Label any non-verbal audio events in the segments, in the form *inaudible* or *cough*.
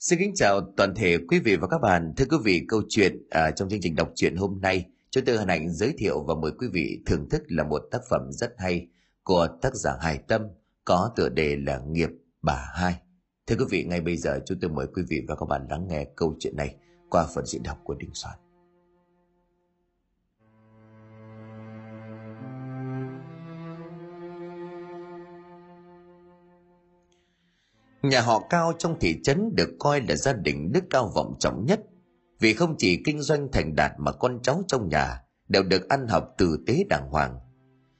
Xin kính chào toàn thể quý vị và các bạn. Thưa quý vị, câu chuyện à, trong chương trình đọc truyện hôm nay, chúng tôi hân hạnh giới thiệu và mời quý vị thưởng thức là một tác phẩm rất hay của tác giả Hải Tâm có tựa đề là Nghiệp Bà Hai. Thưa quý vị, ngay bây giờ chúng tôi mời quý vị và các bạn lắng nghe câu chuyện này qua phần diễn đọc của Đinh Soạn. Nhà họ Cao trong thị trấn được coi là gia đình đức cao vọng trọng nhất vì không chỉ kinh doanh thành đạt mà con cháu trong nhà đều được ăn học tử tế đàng hoàng.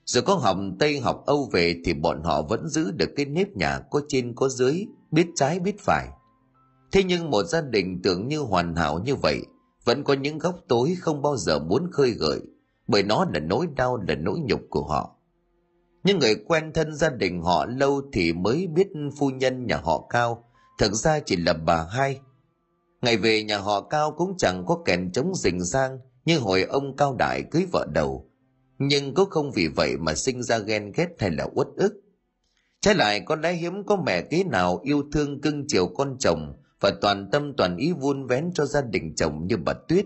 Dù có học Tây học Âu về thì bọn họ vẫn giữ được cái nếp nhà có trên có dưới, biết trái biết phải. Thế nhưng một gia đình tưởng như hoàn hảo như vậy vẫn có những góc tối không bao giờ muốn khơi gợi bởi nó là nỗi đau là nỗi nhục của họ những người quen thân gia đình họ lâu thì mới biết phu nhân nhà họ cao. Thực ra chỉ là bà hai. Ngày về nhà họ cao cũng chẳng có kèn chống rình rang như hồi ông cao đại cưới vợ đầu. Nhưng cũng không vì vậy mà sinh ra ghen ghét hay là uất ức. Trái lại con lẽ hiếm có mẹ kế nào yêu thương cưng chiều con chồng và toàn tâm toàn ý vun vén cho gia đình chồng như bà tuyết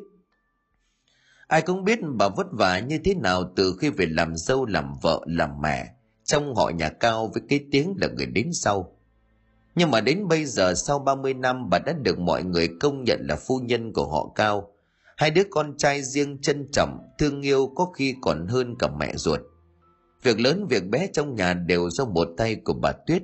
ai cũng biết bà vất vả như thế nào từ khi về làm dâu, làm vợ, làm mẹ. Trong họ nhà cao với cái tiếng là người đến sau. Nhưng mà đến bây giờ, sau 30 năm, bà đã được mọi người công nhận là phu nhân của họ cao. Hai đứa con trai riêng trân trọng, thương yêu có khi còn hơn cả mẹ ruột. Việc lớn, việc bé trong nhà đều do một tay của bà tuyết.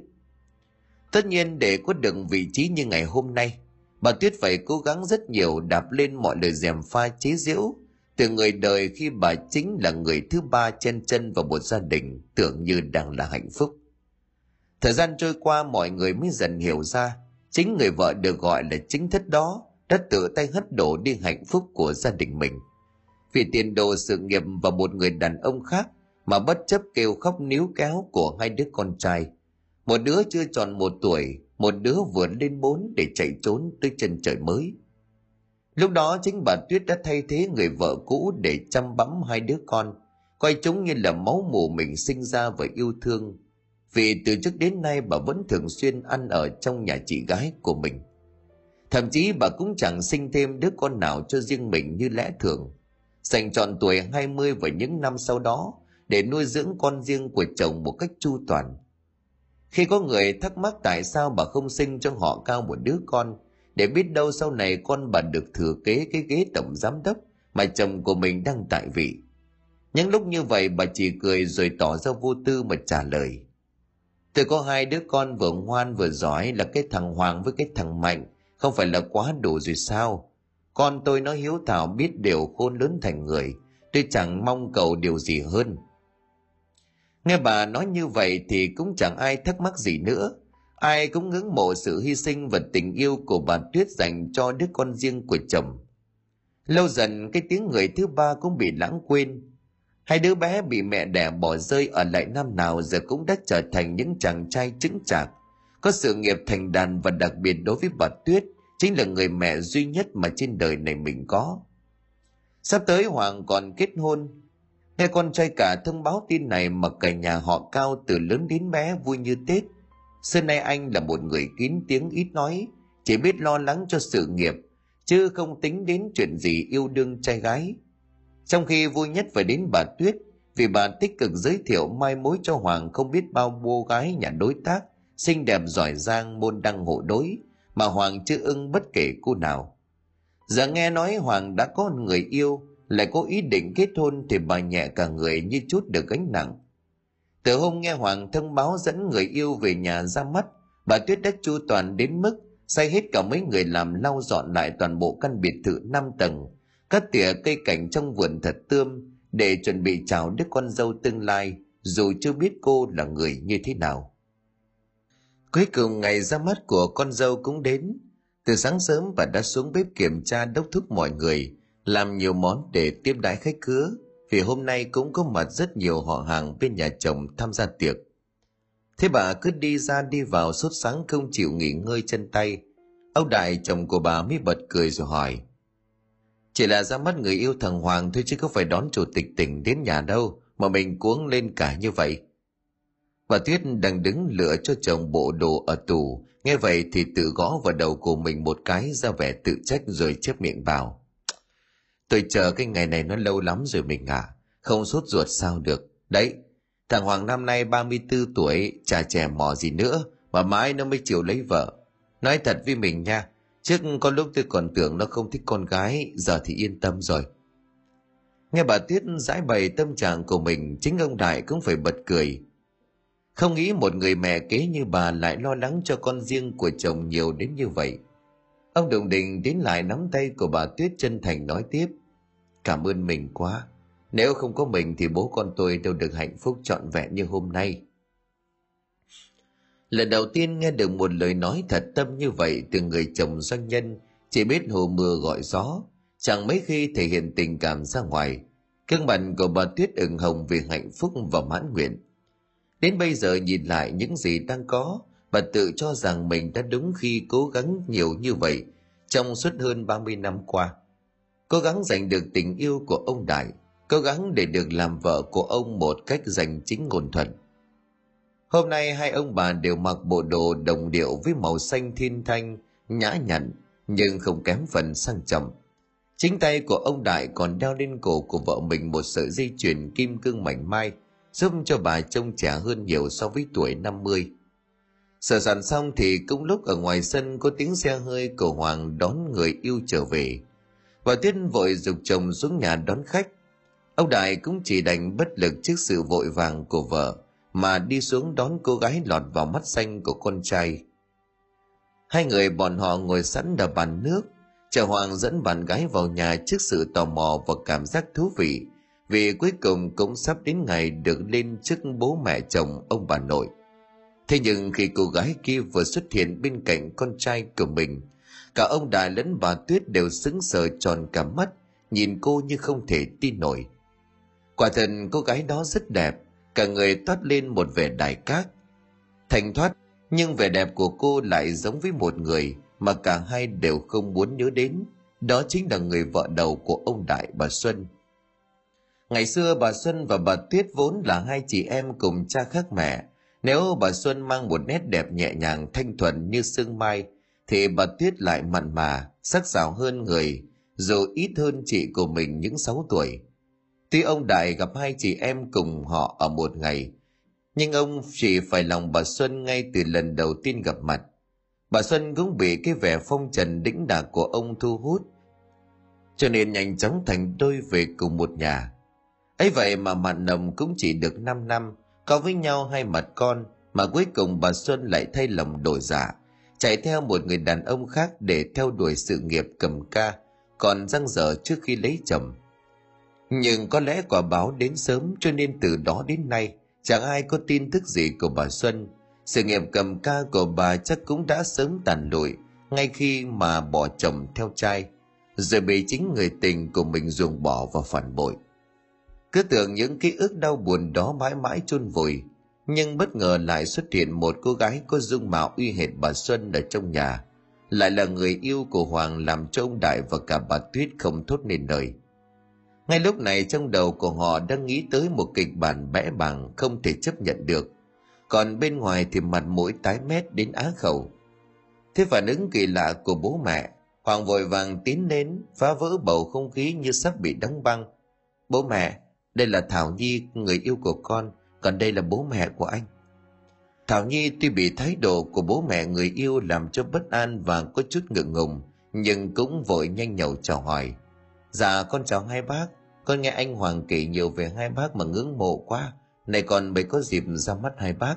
Tất nhiên để có được vị trí như ngày hôm nay, bà tuyết phải cố gắng rất nhiều đạp lên mọi lời dèm pha chế giễu từ người đời khi bà chính là người thứ ba chen chân vào một gia đình, tưởng như đang là hạnh phúc. Thời gian trôi qua, mọi người mới dần hiểu ra, chính người vợ được gọi là chính thất đó đã tự tay hất đổ đi hạnh phúc của gia đình mình. Vì tiền đồ, sự nghiệp và một người đàn ông khác mà bất chấp kêu khóc níu kéo của hai đứa con trai. Một đứa chưa tròn một tuổi, một đứa vừa lên bốn để chạy trốn tới chân trời mới. Lúc đó chính bà Tuyết đã thay thế người vợ cũ để chăm bẵm hai đứa con, coi chúng như là máu mù mình sinh ra và yêu thương. Vì từ trước đến nay bà vẫn thường xuyên ăn ở trong nhà chị gái của mình. Thậm chí bà cũng chẳng sinh thêm đứa con nào cho riêng mình như lẽ thường. Dành trọn tuổi 20 và những năm sau đó để nuôi dưỡng con riêng của chồng một cách chu toàn. Khi có người thắc mắc tại sao bà không sinh cho họ cao một đứa con, để biết đâu sau này con bà được thừa kế cái ghế tổng giám đốc mà chồng của mình đang tại vị. Những lúc như vậy bà chỉ cười rồi tỏ ra vô tư mà trả lời. Tôi có hai đứa con vừa ngoan vừa giỏi là cái thằng Hoàng với cái thằng Mạnh, không phải là quá đủ rồi sao? Con tôi nó hiếu thảo biết điều khôn lớn thành người, tôi chẳng mong cầu điều gì hơn. Nghe bà nói như vậy thì cũng chẳng ai thắc mắc gì nữa, ai cũng ngưỡng mộ sự hy sinh và tình yêu của bà tuyết dành cho đứa con riêng của chồng. Lâu dần, cái tiếng người thứ ba cũng bị lãng quên. Hai đứa bé bị mẹ đẻ bỏ rơi ở lại năm nào giờ cũng đã trở thành những chàng trai chứng chạc. Có sự nghiệp thành đàn và đặc biệt đối với bà tuyết chính là người mẹ duy nhất mà trên đời này mình có. Sắp tới hoàng còn kết hôn. Nghe con trai cả thông báo tin này mà cả nhà họ cao từ lớn đến bé vui như tết. Xưa nay anh là một người kín tiếng ít nói, chỉ biết lo lắng cho sự nghiệp, chứ không tính đến chuyện gì yêu đương trai gái. Trong khi vui nhất phải đến bà Tuyết, vì bà tích cực giới thiệu mai mối cho Hoàng không biết bao cô gái nhà đối tác, xinh đẹp giỏi giang môn đăng hộ đối, mà Hoàng chưa ưng bất kể cô nào. Giờ nghe nói Hoàng đã có người yêu, lại có ý định kết hôn thì bà nhẹ cả người như chút được gánh nặng từ hôm nghe Hoàng thông báo dẫn người yêu về nhà ra mắt, bà Tuyết đã chu toàn đến mức say hết cả mấy người làm lau dọn lại toàn bộ căn biệt thự 5 tầng, cắt tỉa cây cảnh trong vườn thật tươm để chuẩn bị chào đứa con dâu tương lai, dù chưa biết cô là người như thế nào. Cuối cùng ngày ra mắt của con dâu cũng đến. Từ sáng sớm bà đã xuống bếp kiểm tra đốc thúc mọi người, làm nhiều món để tiếp đái khách khứa vì hôm nay cũng có mặt rất nhiều họ hàng bên nhà chồng tham gia tiệc. Thế bà cứ đi ra đi vào suốt sáng không chịu nghỉ ngơi chân tay. Ông Đại chồng của bà mới bật cười rồi hỏi. Chỉ là ra mắt người yêu thằng Hoàng thôi chứ có phải đón chủ tịch tỉnh đến nhà đâu mà mình cuống lên cả như vậy. Bà Tuyết đang đứng lựa cho chồng bộ đồ ở tủ, Nghe vậy thì tự gõ vào đầu của mình một cái ra vẻ tự trách rồi chép miệng vào. Tôi chờ cái ngày này nó lâu lắm rồi mình à. Không sốt ruột sao được. Đấy, thằng Hoàng năm nay 34 tuổi, chả trẻ mò gì nữa, mà mãi nó mới chịu lấy vợ. Nói thật với mình nha, trước có lúc tôi còn tưởng nó không thích con gái, giờ thì yên tâm rồi. Nghe bà Tuyết giải bày tâm trạng của mình, chính ông Đại cũng phải bật cười. Không nghĩ một người mẹ kế như bà lại lo lắng cho con riêng của chồng nhiều đến như vậy. Ông Đồng Đình đến lại nắm tay của bà Tuyết chân thành nói tiếp. Cảm ơn mình quá. Nếu không có mình thì bố con tôi đâu được hạnh phúc trọn vẹn như hôm nay. Lần đầu tiên nghe được một lời nói thật tâm như vậy từ người chồng doanh nhân, chỉ biết hồ mưa gọi gió, chẳng mấy khi thể hiện tình cảm ra ngoài. Cương mặt của bà Tuyết ửng hồng vì hạnh phúc và mãn nguyện. Đến bây giờ nhìn lại những gì đang có, bà tự cho rằng mình đã đúng khi cố gắng nhiều như vậy trong suốt hơn 30 năm qua. Cố gắng giành được tình yêu của ông Đại, cố gắng để được làm vợ của ông một cách giành chính ngôn thuận. Hôm nay hai ông bà đều mặc bộ đồ đồng điệu với màu xanh thiên thanh, nhã nhặn, nhưng không kém phần sang trọng. Chính tay của ông Đại còn đeo lên cổ của vợ mình một sợi dây chuyền kim cương mảnh mai, giúp cho bà trông trẻ hơn nhiều so với tuổi 50. Sửa sản xong thì cũng lúc ở ngoài sân có tiếng xe hơi cầu Hoàng đón người yêu trở về. Bà Tuyết vội dục chồng xuống nhà đón khách. Ông Đại cũng chỉ đành bất lực trước sự vội vàng của vợ mà đi xuống đón cô gái lọt vào mắt xanh của con trai. Hai người bọn họ ngồi sẵn ở bàn nước, chờ Hoàng dẫn bạn gái vào nhà trước sự tò mò và cảm giác thú vị vì cuối cùng cũng sắp đến ngày được lên trước bố mẹ chồng ông bà nội. Thế nhưng khi cô gái kia vừa xuất hiện bên cạnh con trai của mình, cả ông Đại lẫn bà Tuyết đều sững sờ tròn cả mắt, nhìn cô như không thể tin nổi. Quả thật cô gái đó rất đẹp, cả người toát lên một vẻ đại cát. Thành thoát, nhưng vẻ đẹp của cô lại giống với một người mà cả hai đều không muốn nhớ đến. Đó chính là người vợ đầu của ông Đại bà Xuân. Ngày xưa bà Xuân và bà Tuyết vốn là hai chị em cùng cha khác mẹ, nếu bà Xuân mang một nét đẹp nhẹ nhàng thanh thuần như sương mai, thì bà Tuyết lại mặn mà, sắc sảo hơn người, dù ít hơn chị của mình những 6 tuổi. Tuy ông Đại gặp hai chị em cùng họ ở một ngày, nhưng ông chỉ phải lòng bà Xuân ngay từ lần đầu tiên gặp mặt. Bà Xuân cũng bị cái vẻ phong trần đĩnh đạc của ông thu hút, cho nên nhanh chóng thành đôi về cùng một nhà. ấy vậy mà mặn nồng cũng chỉ được 5 năm, có với nhau hai mặt con mà cuối cùng bà Xuân lại thay lòng đổi giả, chạy theo một người đàn ông khác để theo đuổi sự nghiệp cầm ca, còn răng dở trước khi lấy chồng. Nhưng có lẽ quả báo đến sớm cho nên từ đó đến nay chẳng ai có tin tức gì của bà Xuân. Sự nghiệp cầm ca của bà chắc cũng đã sớm tàn lụi ngay khi mà bỏ chồng theo trai, rồi bị chính người tình của mình ruồng bỏ và phản bội. Cứ tưởng những ký ức đau buồn đó mãi mãi chôn vùi, nhưng bất ngờ lại xuất hiện một cô gái có dung mạo uy hệt bà Xuân ở trong nhà, lại là người yêu của Hoàng làm cho ông Đại và cả bà Tuyết không thốt nên lời. Ngay lúc này trong đầu của họ đang nghĩ tới một kịch bản bẽ bàng không thể chấp nhận được, còn bên ngoài thì mặt mũi tái mét đến á khẩu. Thế phản ứng kỳ lạ của bố mẹ, Hoàng vội vàng tiến đến, phá vỡ bầu không khí như sắp bị đóng băng. Bố mẹ, đây là Thảo Nhi, người yêu của con, còn đây là bố mẹ của anh. Thảo Nhi tuy bị thái độ của bố mẹ người yêu làm cho bất an và có chút ngượng ngùng, nhưng cũng vội nhanh nhậu chào hỏi. Dạ con chào hai bác, con nghe anh Hoàng kể nhiều về hai bác mà ngưỡng mộ quá, này còn mới có dịp ra mắt hai bác.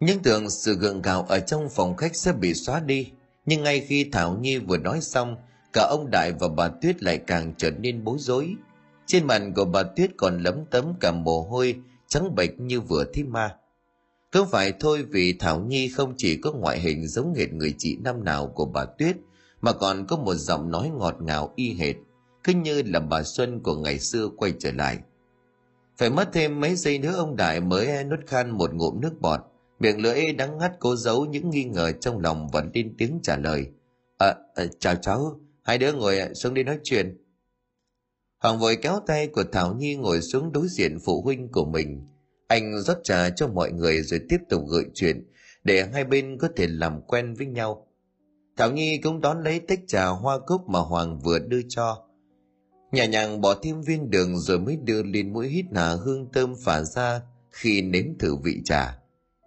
những tưởng sự gượng gạo ở trong phòng khách sẽ bị xóa đi, nhưng ngay khi Thảo Nhi vừa nói xong, cả ông Đại và bà Tuyết lại càng trở nên bối rối, trên mặt của bà Tuyết còn lấm tấm cả mồ hôi, trắng bệch như vừa thi ma. Không phải thôi vì Thảo Nhi không chỉ có ngoại hình giống hệt người chị năm nào của bà Tuyết, mà còn có một giọng nói ngọt ngào y hệt, cứ như là bà Xuân của ngày xưa quay trở lại. Phải mất thêm mấy giây nữa ông Đại mới nuốt khan một ngụm nước bọt, miệng lưỡi đắng ngắt cố giấu những nghi ngờ trong lòng vẫn tin tiếng trả lời. À, à, chào cháu, hai đứa ngồi xuống đi nói chuyện. Hoàng vội kéo tay của Thảo Nhi ngồi xuống đối diện phụ huynh của mình. Anh rót trà cho mọi người rồi tiếp tục gợi chuyện, để hai bên có thể làm quen với nhau. Thảo Nhi cũng đón lấy tách trà hoa cúc mà Hoàng vừa đưa cho. Nhà nhàng bỏ thêm viên đường rồi mới đưa lên mũi hít hà hương thơm phả ra khi nếm thử vị trà.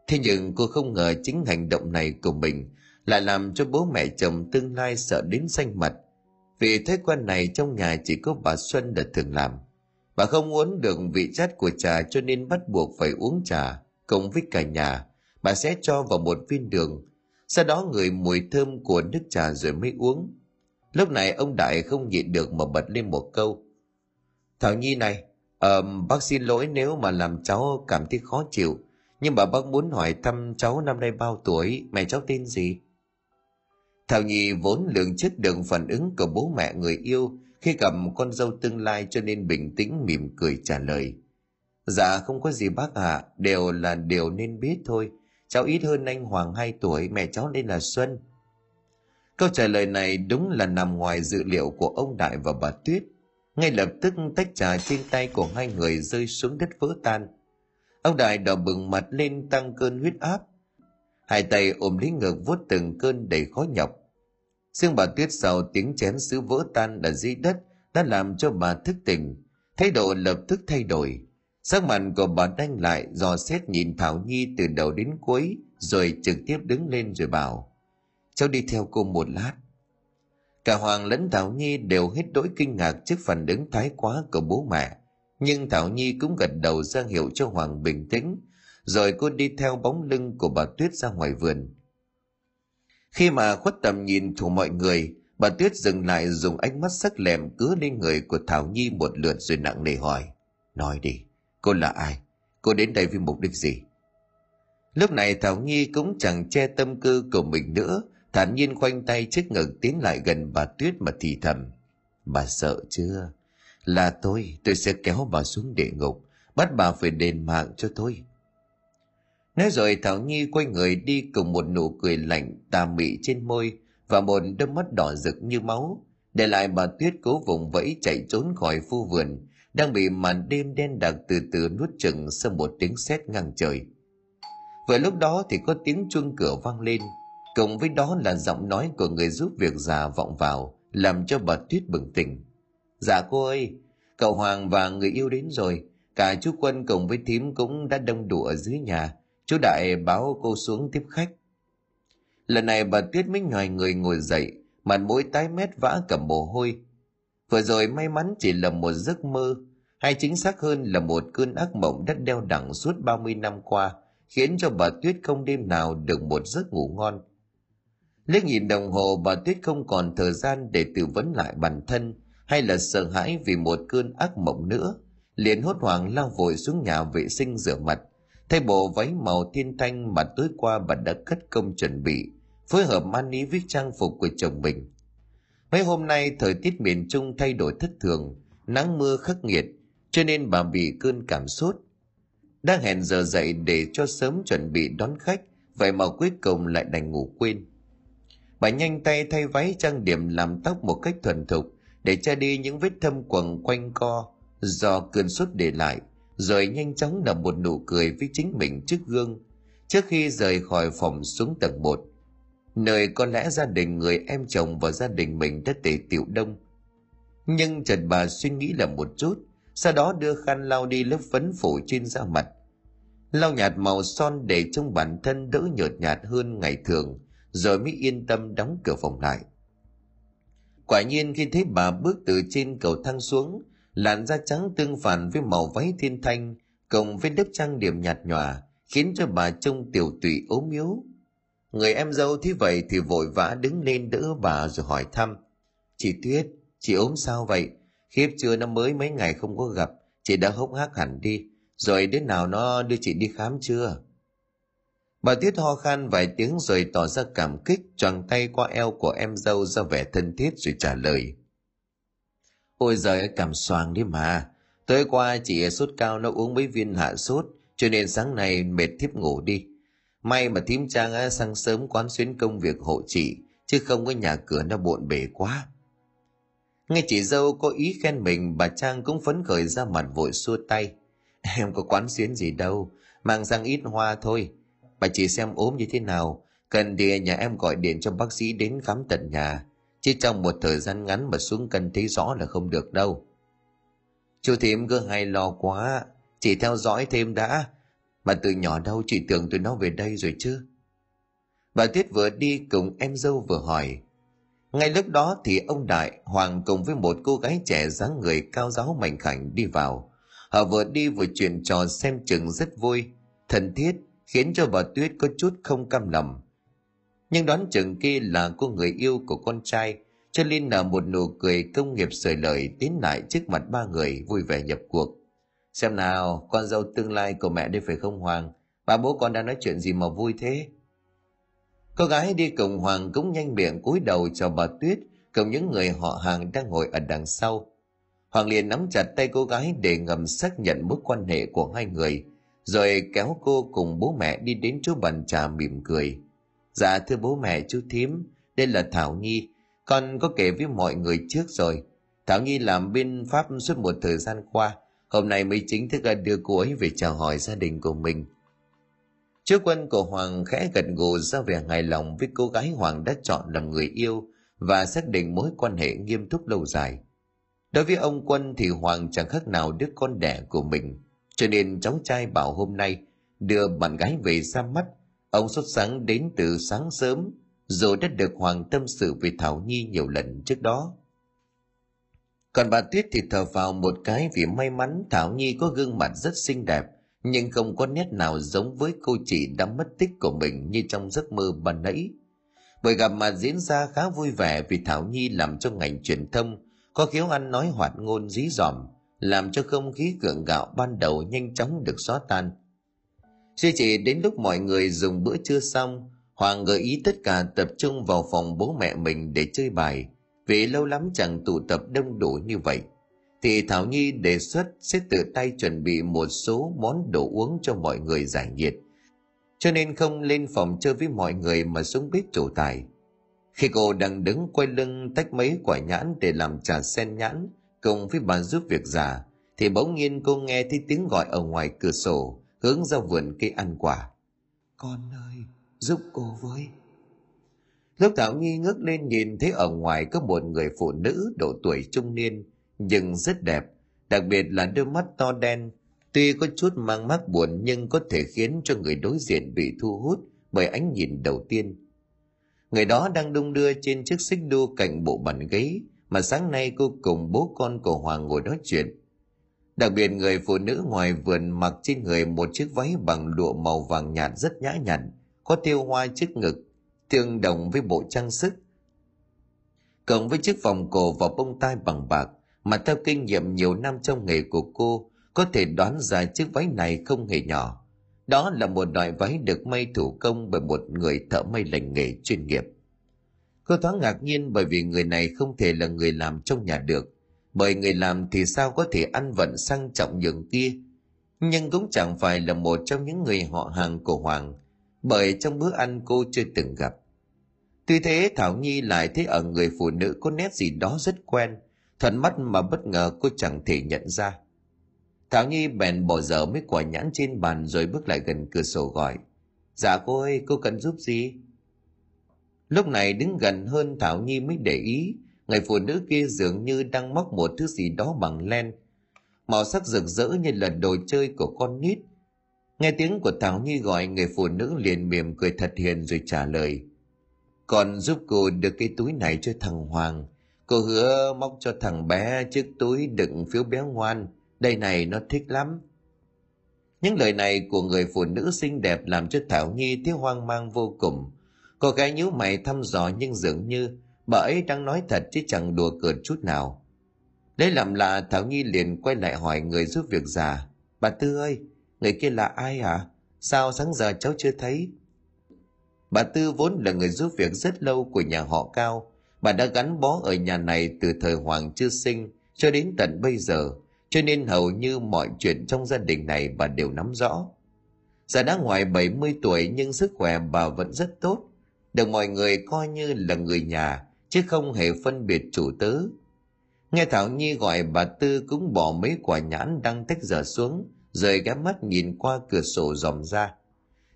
Thế nhưng cô không ngờ chính hành động này của mình lại làm cho bố mẹ chồng tương lai sợ đến xanh mặt. Vì thói quen này trong nhà chỉ có bà Xuân đã thường làm. Bà không uống được vị chát của trà cho nên bắt buộc phải uống trà cùng với cả nhà. Bà sẽ cho vào một viên đường, sau đó ngửi mùi thơm của nước trà rồi mới uống. Lúc này ông Đại không nhịn được mà bật lên một câu. Thảo Nhi này, um, bác xin lỗi nếu mà làm cháu cảm thấy khó chịu. Nhưng mà bác muốn hỏi thăm cháu năm nay bao tuổi, mẹ cháu tên gì? Thảo Nhi vốn lượng chất được phản ứng của bố mẹ người yêu khi gặp con dâu tương lai cho nên bình tĩnh mỉm cười trả lời. Dạ không có gì bác ạ, à, đều là điều nên biết thôi. Cháu ít hơn anh Hoàng 2 tuổi, mẹ cháu nên là Xuân. Câu trả lời này đúng là nằm ngoài dự liệu của ông Đại và bà Tuyết. Ngay lập tức tách trà trên tay của hai người rơi xuống đất vỡ tan. Ông Đại đỏ bừng mặt lên tăng cơn huyết áp. Hai tay ôm lấy ngực vuốt từng cơn đầy khó nhọc. Xương bà Tuyết sau tiếng chén sứ vỡ tan ở dưới đất đã làm cho bà thức tỉnh. Thái độ lập tức thay đổi. Sắc mặt của bà đanh lại, dò xét nhìn Thảo Nhi từ đầu đến cuối, rồi trực tiếp đứng lên rồi bảo, cháu đi theo cô một lát cả hoàng lẫn thảo nhi đều hết đỗi kinh ngạc trước phản ứng thái quá của bố mẹ, nhưng thảo nhi cũng gật đầu ra hiệu cho hoàng bình tĩnh rồi cô đi theo bóng lưng của bà tuyết ra ngoài vườn. Khi mà khuất tầm nhìn thủ mọi người, bà tuyết dừng lại dùng ánh mắt sắc lẹm cứa lên người của thảo nhi một lượt rồi nặng nề hỏi. Nói đi, cô là ai? Cô đến đây vì mục đích gì? Lúc này thảo nhi cũng chẳng che tâm tư của mình nữa, thản nhiên khoanh tay trước ngực tiến lại gần bà tuyết mà thì thầm. Bà sợ chưa? Là tôi tôi sẽ kéo bà xuống địa ngục, bắt bà phải đền mạng cho tôi nói rồi thảo nhi quay người đi cùng một nụ cười lạnh tà mị trên môi và một đôi mắt đỏ rực như máu để lại bà tuyết cố vùng vẫy chạy trốn khỏi phu vườn đang bị màn đêm đen đặc từ từ nuốt chừng sau một tiếng sét ngang trời vừa lúc đó thì có tiếng chuông cửa vang lên Cộng với đó là giọng nói của người giúp việc già vọng vào, làm cho bà Tuyết bừng tỉnh. Dạ cô ơi, cậu Hoàng và người yêu đến rồi, cả chú Quân cùng với thím cũng đã đông đủ ở dưới nhà. Chú Đại báo cô xuống tiếp khách. Lần này bà Tuyết mới nhòi người ngồi dậy, mặt mũi tái mét vã cầm mồ hôi. Vừa rồi may mắn chỉ là một giấc mơ, hay chính xác hơn là một cơn ác mộng đất đeo đẳng suốt 30 năm qua, khiến cho bà Tuyết không đêm nào được một giấc ngủ ngon liếc nhìn đồng hồ bà tuyết không còn thời gian để tư vấn lại bản thân hay là sợ hãi vì một cơn ác mộng nữa liền hốt hoảng lao vội xuống nhà vệ sinh rửa mặt thay bộ váy màu thiên thanh mà tối qua bà đã cất công chuẩn bị phối hợp man ý với trang phục của chồng mình. Mấy hôm nay thời tiết miền trung thay đổi thất thường nắng mưa khắc nghiệt cho nên bà bị cơn cảm sốt. Đang hẹn giờ dậy để cho sớm chuẩn bị đón khách vậy mà cuối cùng lại đành ngủ quên. Bà nhanh tay thay váy trang điểm làm tóc một cách thuần thục để che đi những vết thâm quầng quanh co do cơn sốt để lại, rồi nhanh chóng nở một nụ cười với chính mình trước gương trước khi rời khỏi phòng xuống tầng 1, nơi có lẽ gia đình người em chồng và gia đình mình đã tề tiểu đông. Nhưng Trần bà suy nghĩ là một chút, sau đó đưa khăn lau đi lớp phấn phủ trên da mặt. Lau nhạt màu son để trong bản thân đỡ nhợt nhạt hơn ngày thường, rồi mới yên tâm đóng cửa phòng lại. Quả nhiên khi thấy bà bước từ trên cầu thang xuống, làn da trắng tương phản với màu váy thiên thanh, cộng với đức trang điểm nhạt nhòa, khiến cho bà trông tiểu tụy ốm yếu. Người em dâu thế vậy thì vội vã đứng lên đỡ bà rồi hỏi thăm. Chị Tuyết, chị ốm sao vậy? Khiếp chưa năm mới mấy ngày không có gặp, chị đã hốc hác hẳn đi. Rồi đến nào nó đưa chị đi khám chưa? Bà Tuyết ho khan vài tiếng rồi tỏ ra cảm kích, choàng tay qua eo của em dâu ra vẻ thân thiết rồi trả lời. Ôi giời cảm xoàng đi mà. Tối qua chị sốt cao nó uống mấy viên hạ sốt, cho nên sáng nay mệt thiếp ngủ đi. May mà thím trang sang sớm quán xuyến công việc hộ chị, chứ không có nhà cửa nó bộn bề quá. Nghe chị dâu có ý khen mình, bà Trang cũng phấn khởi ra mặt vội xua tay. *laughs* Em có quán xuyến gì đâu, mang sang ít hoa thôi, bà chị xem ốm như thế nào, cần thì nhà em gọi điện cho bác sĩ đến khám tận nhà. Chỉ trong một thời gian ngắn mà xuống cân thấy rõ là không được đâu. Chú thím cứ hay lo quá, chỉ theo dõi thêm đã. Mà từ nhỏ đâu chị tưởng tụi nó về đây rồi chứ. Bà Tuyết vừa đi cùng em dâu vừa hỏi. Ngay lúc đó thì ông Đại, Hoàng cùng với một cô gái trẻ dáng người cao giáo mảnh khảnh đi vào. Họ vừa đi vừa chuyện trò xem chừng rất vui, thân thiết, khiến cho bà Tuyết có chút không cam lòng. Nhưng đoán chừng kia là cô người yêu của con trai, cho nên nở một nụ cười công nghiệp sởi lời tiến lại trước mặt ba người vui vẻ nhập cuộc. Xem nào, con dâu tương lai của mẹ đây phải không Hoàng? Ba bố con đang nói chuyện gì mà vui thế? Cô gái đi cùng Hoàng cũng nhanh miệng cúi đầu chào bà Tuyết cùng những người họ hàng đang ngồi ở đằng sau. Hoàng liền nắm chặt tay cô gái để ngầm xác nhận mối quan hệ của hai người, rồi kéo cô cùng bố mẹ đi đến chỗ bàn trà mỉm cười. Dạ thưa bố mẹ chú thím, đây là Thảo Nhi, con có kể với mọi người trước rồi. Thảo Nhi làm bên Pháp suốt một thời gian qua, hôm nay mới chính thức đưa cô ấy về chào hỏi gia đình của mình. Trước quân của Hoàng khẽ gật gù ra vẻ hài lòng với cô gái Hoàng đã chọn làm người yêu và xác định mối quan hệ nghiêm túc lâu dài. Đối với ông Quân thì Hoàng chẳng khác nào đứa con đẻ của mình, cho nên cháu trai bảo hôm nay đưa bạn gái về ra mắt. Ông xuất sáng đến từ sáng sớm, rồi đã được Hoàng tâm sự về Thảo Nhi nhiều lần trước đó. Còn bà Tuyết thì thở vào một cái vì may mắn Thảo Nhi có gương mặt rất xinh đẹp, nhưng không có nét nào giống với cô chị đã mất tích của mình như trong giấc mơ ban nãy. Buổi gặp mặt diễn ra khá vui vẻ vì Thảo Nhi làm cho ngành truyền thông, có khiếu ăn nói hoạt ngôn dí dỏm, làm cho không khí gượng gạo ban đầu nhanh chóng được xóa tan. Duy chỉ đến lúc mọi người dùng bữa trưa xong, Hoàng gợi ý tất cả tập trung vào phòng bố mẹ mình để chơi bài, vì lâu lắm chẳng tụ tập đông đủ như vậy – thì Thảo Nhi đề xuất sẽ tự tay chuẩn bị một số món đồ uống cho mọi người giải nhiệt. Cho nên không lên phòng chơi với mọi người mà xuống bếp chủ tài. Khi cô đang đứng quay lưng tách mấy quả nhãn để làm trà sen nhãn cùng với bà giúp việc giả, thì bỗng nhiên cô nghe thấy tiếng gọi ở ngoài cửa sổ hướng ra vườn cây ăn quả. Con ơi, giúp cô với. Lúc Thảo Nhi ngước lên nhìn thấy ở ngoài có một người phụ nữ độ tuổi trung niên, nhưng rất đẹp, đặc biệt là đôi mắt to đen. Tuy có chút mang mát buồn nhưng có thể khiến cho người đối diện bị thu hút bởi ánh nhìn đầu tiên. Người đó đang đung đưa trên chiếc xích đu cạnh bộ bàn ghế mà sáng nay cô cùng bố con của Hoàng ngồi nói chuyện. Đặc biệt người phụ nữ ngoài vườn mặc trên người một chiếc váy bằng lụa màu vàng nhạt rất nhã nhặn, có tiêu hoa trước ngực, tương đồng với bộ trang sức. Cộng với chiếc vòng cổ và bông tai bằng bạc, mà theo kinh nghiệm nhiều năm trong nghề của cô có thể đoán ra chiếc váy này không hề nhỏ. Đó là một loại váy được may thủ công bởi một người thợ may lành nghề chuyên nghiệp. Cô thoáng ngạc nhiên bởi vì người này không thể là người làm trong nhà được bởi người làm thì sao có thể ăn vận sang trọng nhường kia? Nhưng cũng chẳng phải là một trong những người họ hàng của hoàng, bởi trong bữa ăn cô chưa từng gặp. Tuy thế, thảo nhi lại thấy ở người phụ nữ có nét gì đó rất quen, thuận mắt mà bất ngờ cô chẳng thể nhận ra. Thảo nhi bèn bỏ dở mấy quả nhãn trên bàn rồi bước lại gần cửa sổ gọi dạ cô ơi, cô cần giúp gì? Lúc này đứng gần hơn thảo nhi mới để ý người phụ nữ kia dường như đang móc một thứ gì đó bằng len màu sắc rực rỡ như là đồ chơi của con nít nghe tiếng của thảo nhi gọi, người phụ nữ liền mỉm cười thật hiền rồi trả lời còn giúp cô được cái túi này cho thằng hoàng Cô hứa móc cho thằng bé chiếc túi đựng phiếu bé ngoan. Đây này nó thích lắm. Những lời này của người phụ nữ xinh đẹp làm cho Thảo Nhi thấy hoang mang vô cùng. Cô gái nhíu mày thăm dò nhưng dường như bà ấy đang nói thật chứ chẳng đùa cợt chút nào. Lấy làm lạ Thảo Nhi liền quay lại hỏi người giúp việc già. Bà Tư ơi, người kia là ai hả? Sao sáng giờ cháu chưa thấy? Bà Tư vốn là người giúp việc rất lâu của nhà họ Cao, Bà đã gắn bó ở nhà này từ thời Hoàng chưa sinh cho đến tận bây giờ, cho nên hầu như mọi chuyện trong gia đình này bà đều nắm rõ. Già đã ngoài 70 tuổi nhưng sức khỏe bà vẫn rất tốt, được mọi người coi như là người nhà, chứ không hề phân biệt chủ tớ. Nghe Thảo Nhi gọi bà Tư cũng bỏ mấy quả nhãn đang tách dở xuống, rồi ghé mắt nhìn qua cửa sổ dòm ra.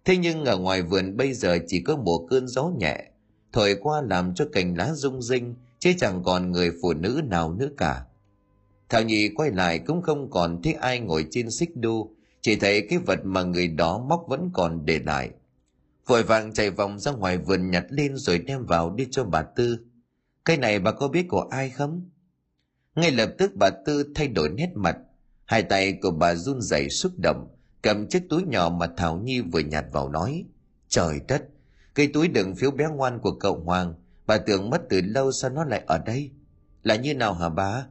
Thế nhưng ở ngoài vườn bây giờ chỉ có một cơn gió nhẹ, thổi qua làm cho cành lá rung rinh, chứ chẳng còn người phụ nữ nào nữa cả. Thảo Nhi quay lại cũng không còn thấy ai ngồi trên xích đu, chỉ thấy cái vật mà người đó móc vẫn còn để lại. Vội vàng chạy vòng ra ngoài vườn nhặt lên rồi đem vào đi cho bà Tư. Cái này bà có biết của ai không? Ngay lập tức bà Tư thay đổi nét mặt, hai tay của bà run rẩy xúc động, cầm chiếc túi nhỏ mà Thảo Nhi vừa nhặt vào nói. Trời đất, cái túi đựng phiếu bé ngoan của cậu Hoàng, bà tưởng mất từ lâu sao nó lại ở đây? Là như nào hả bà?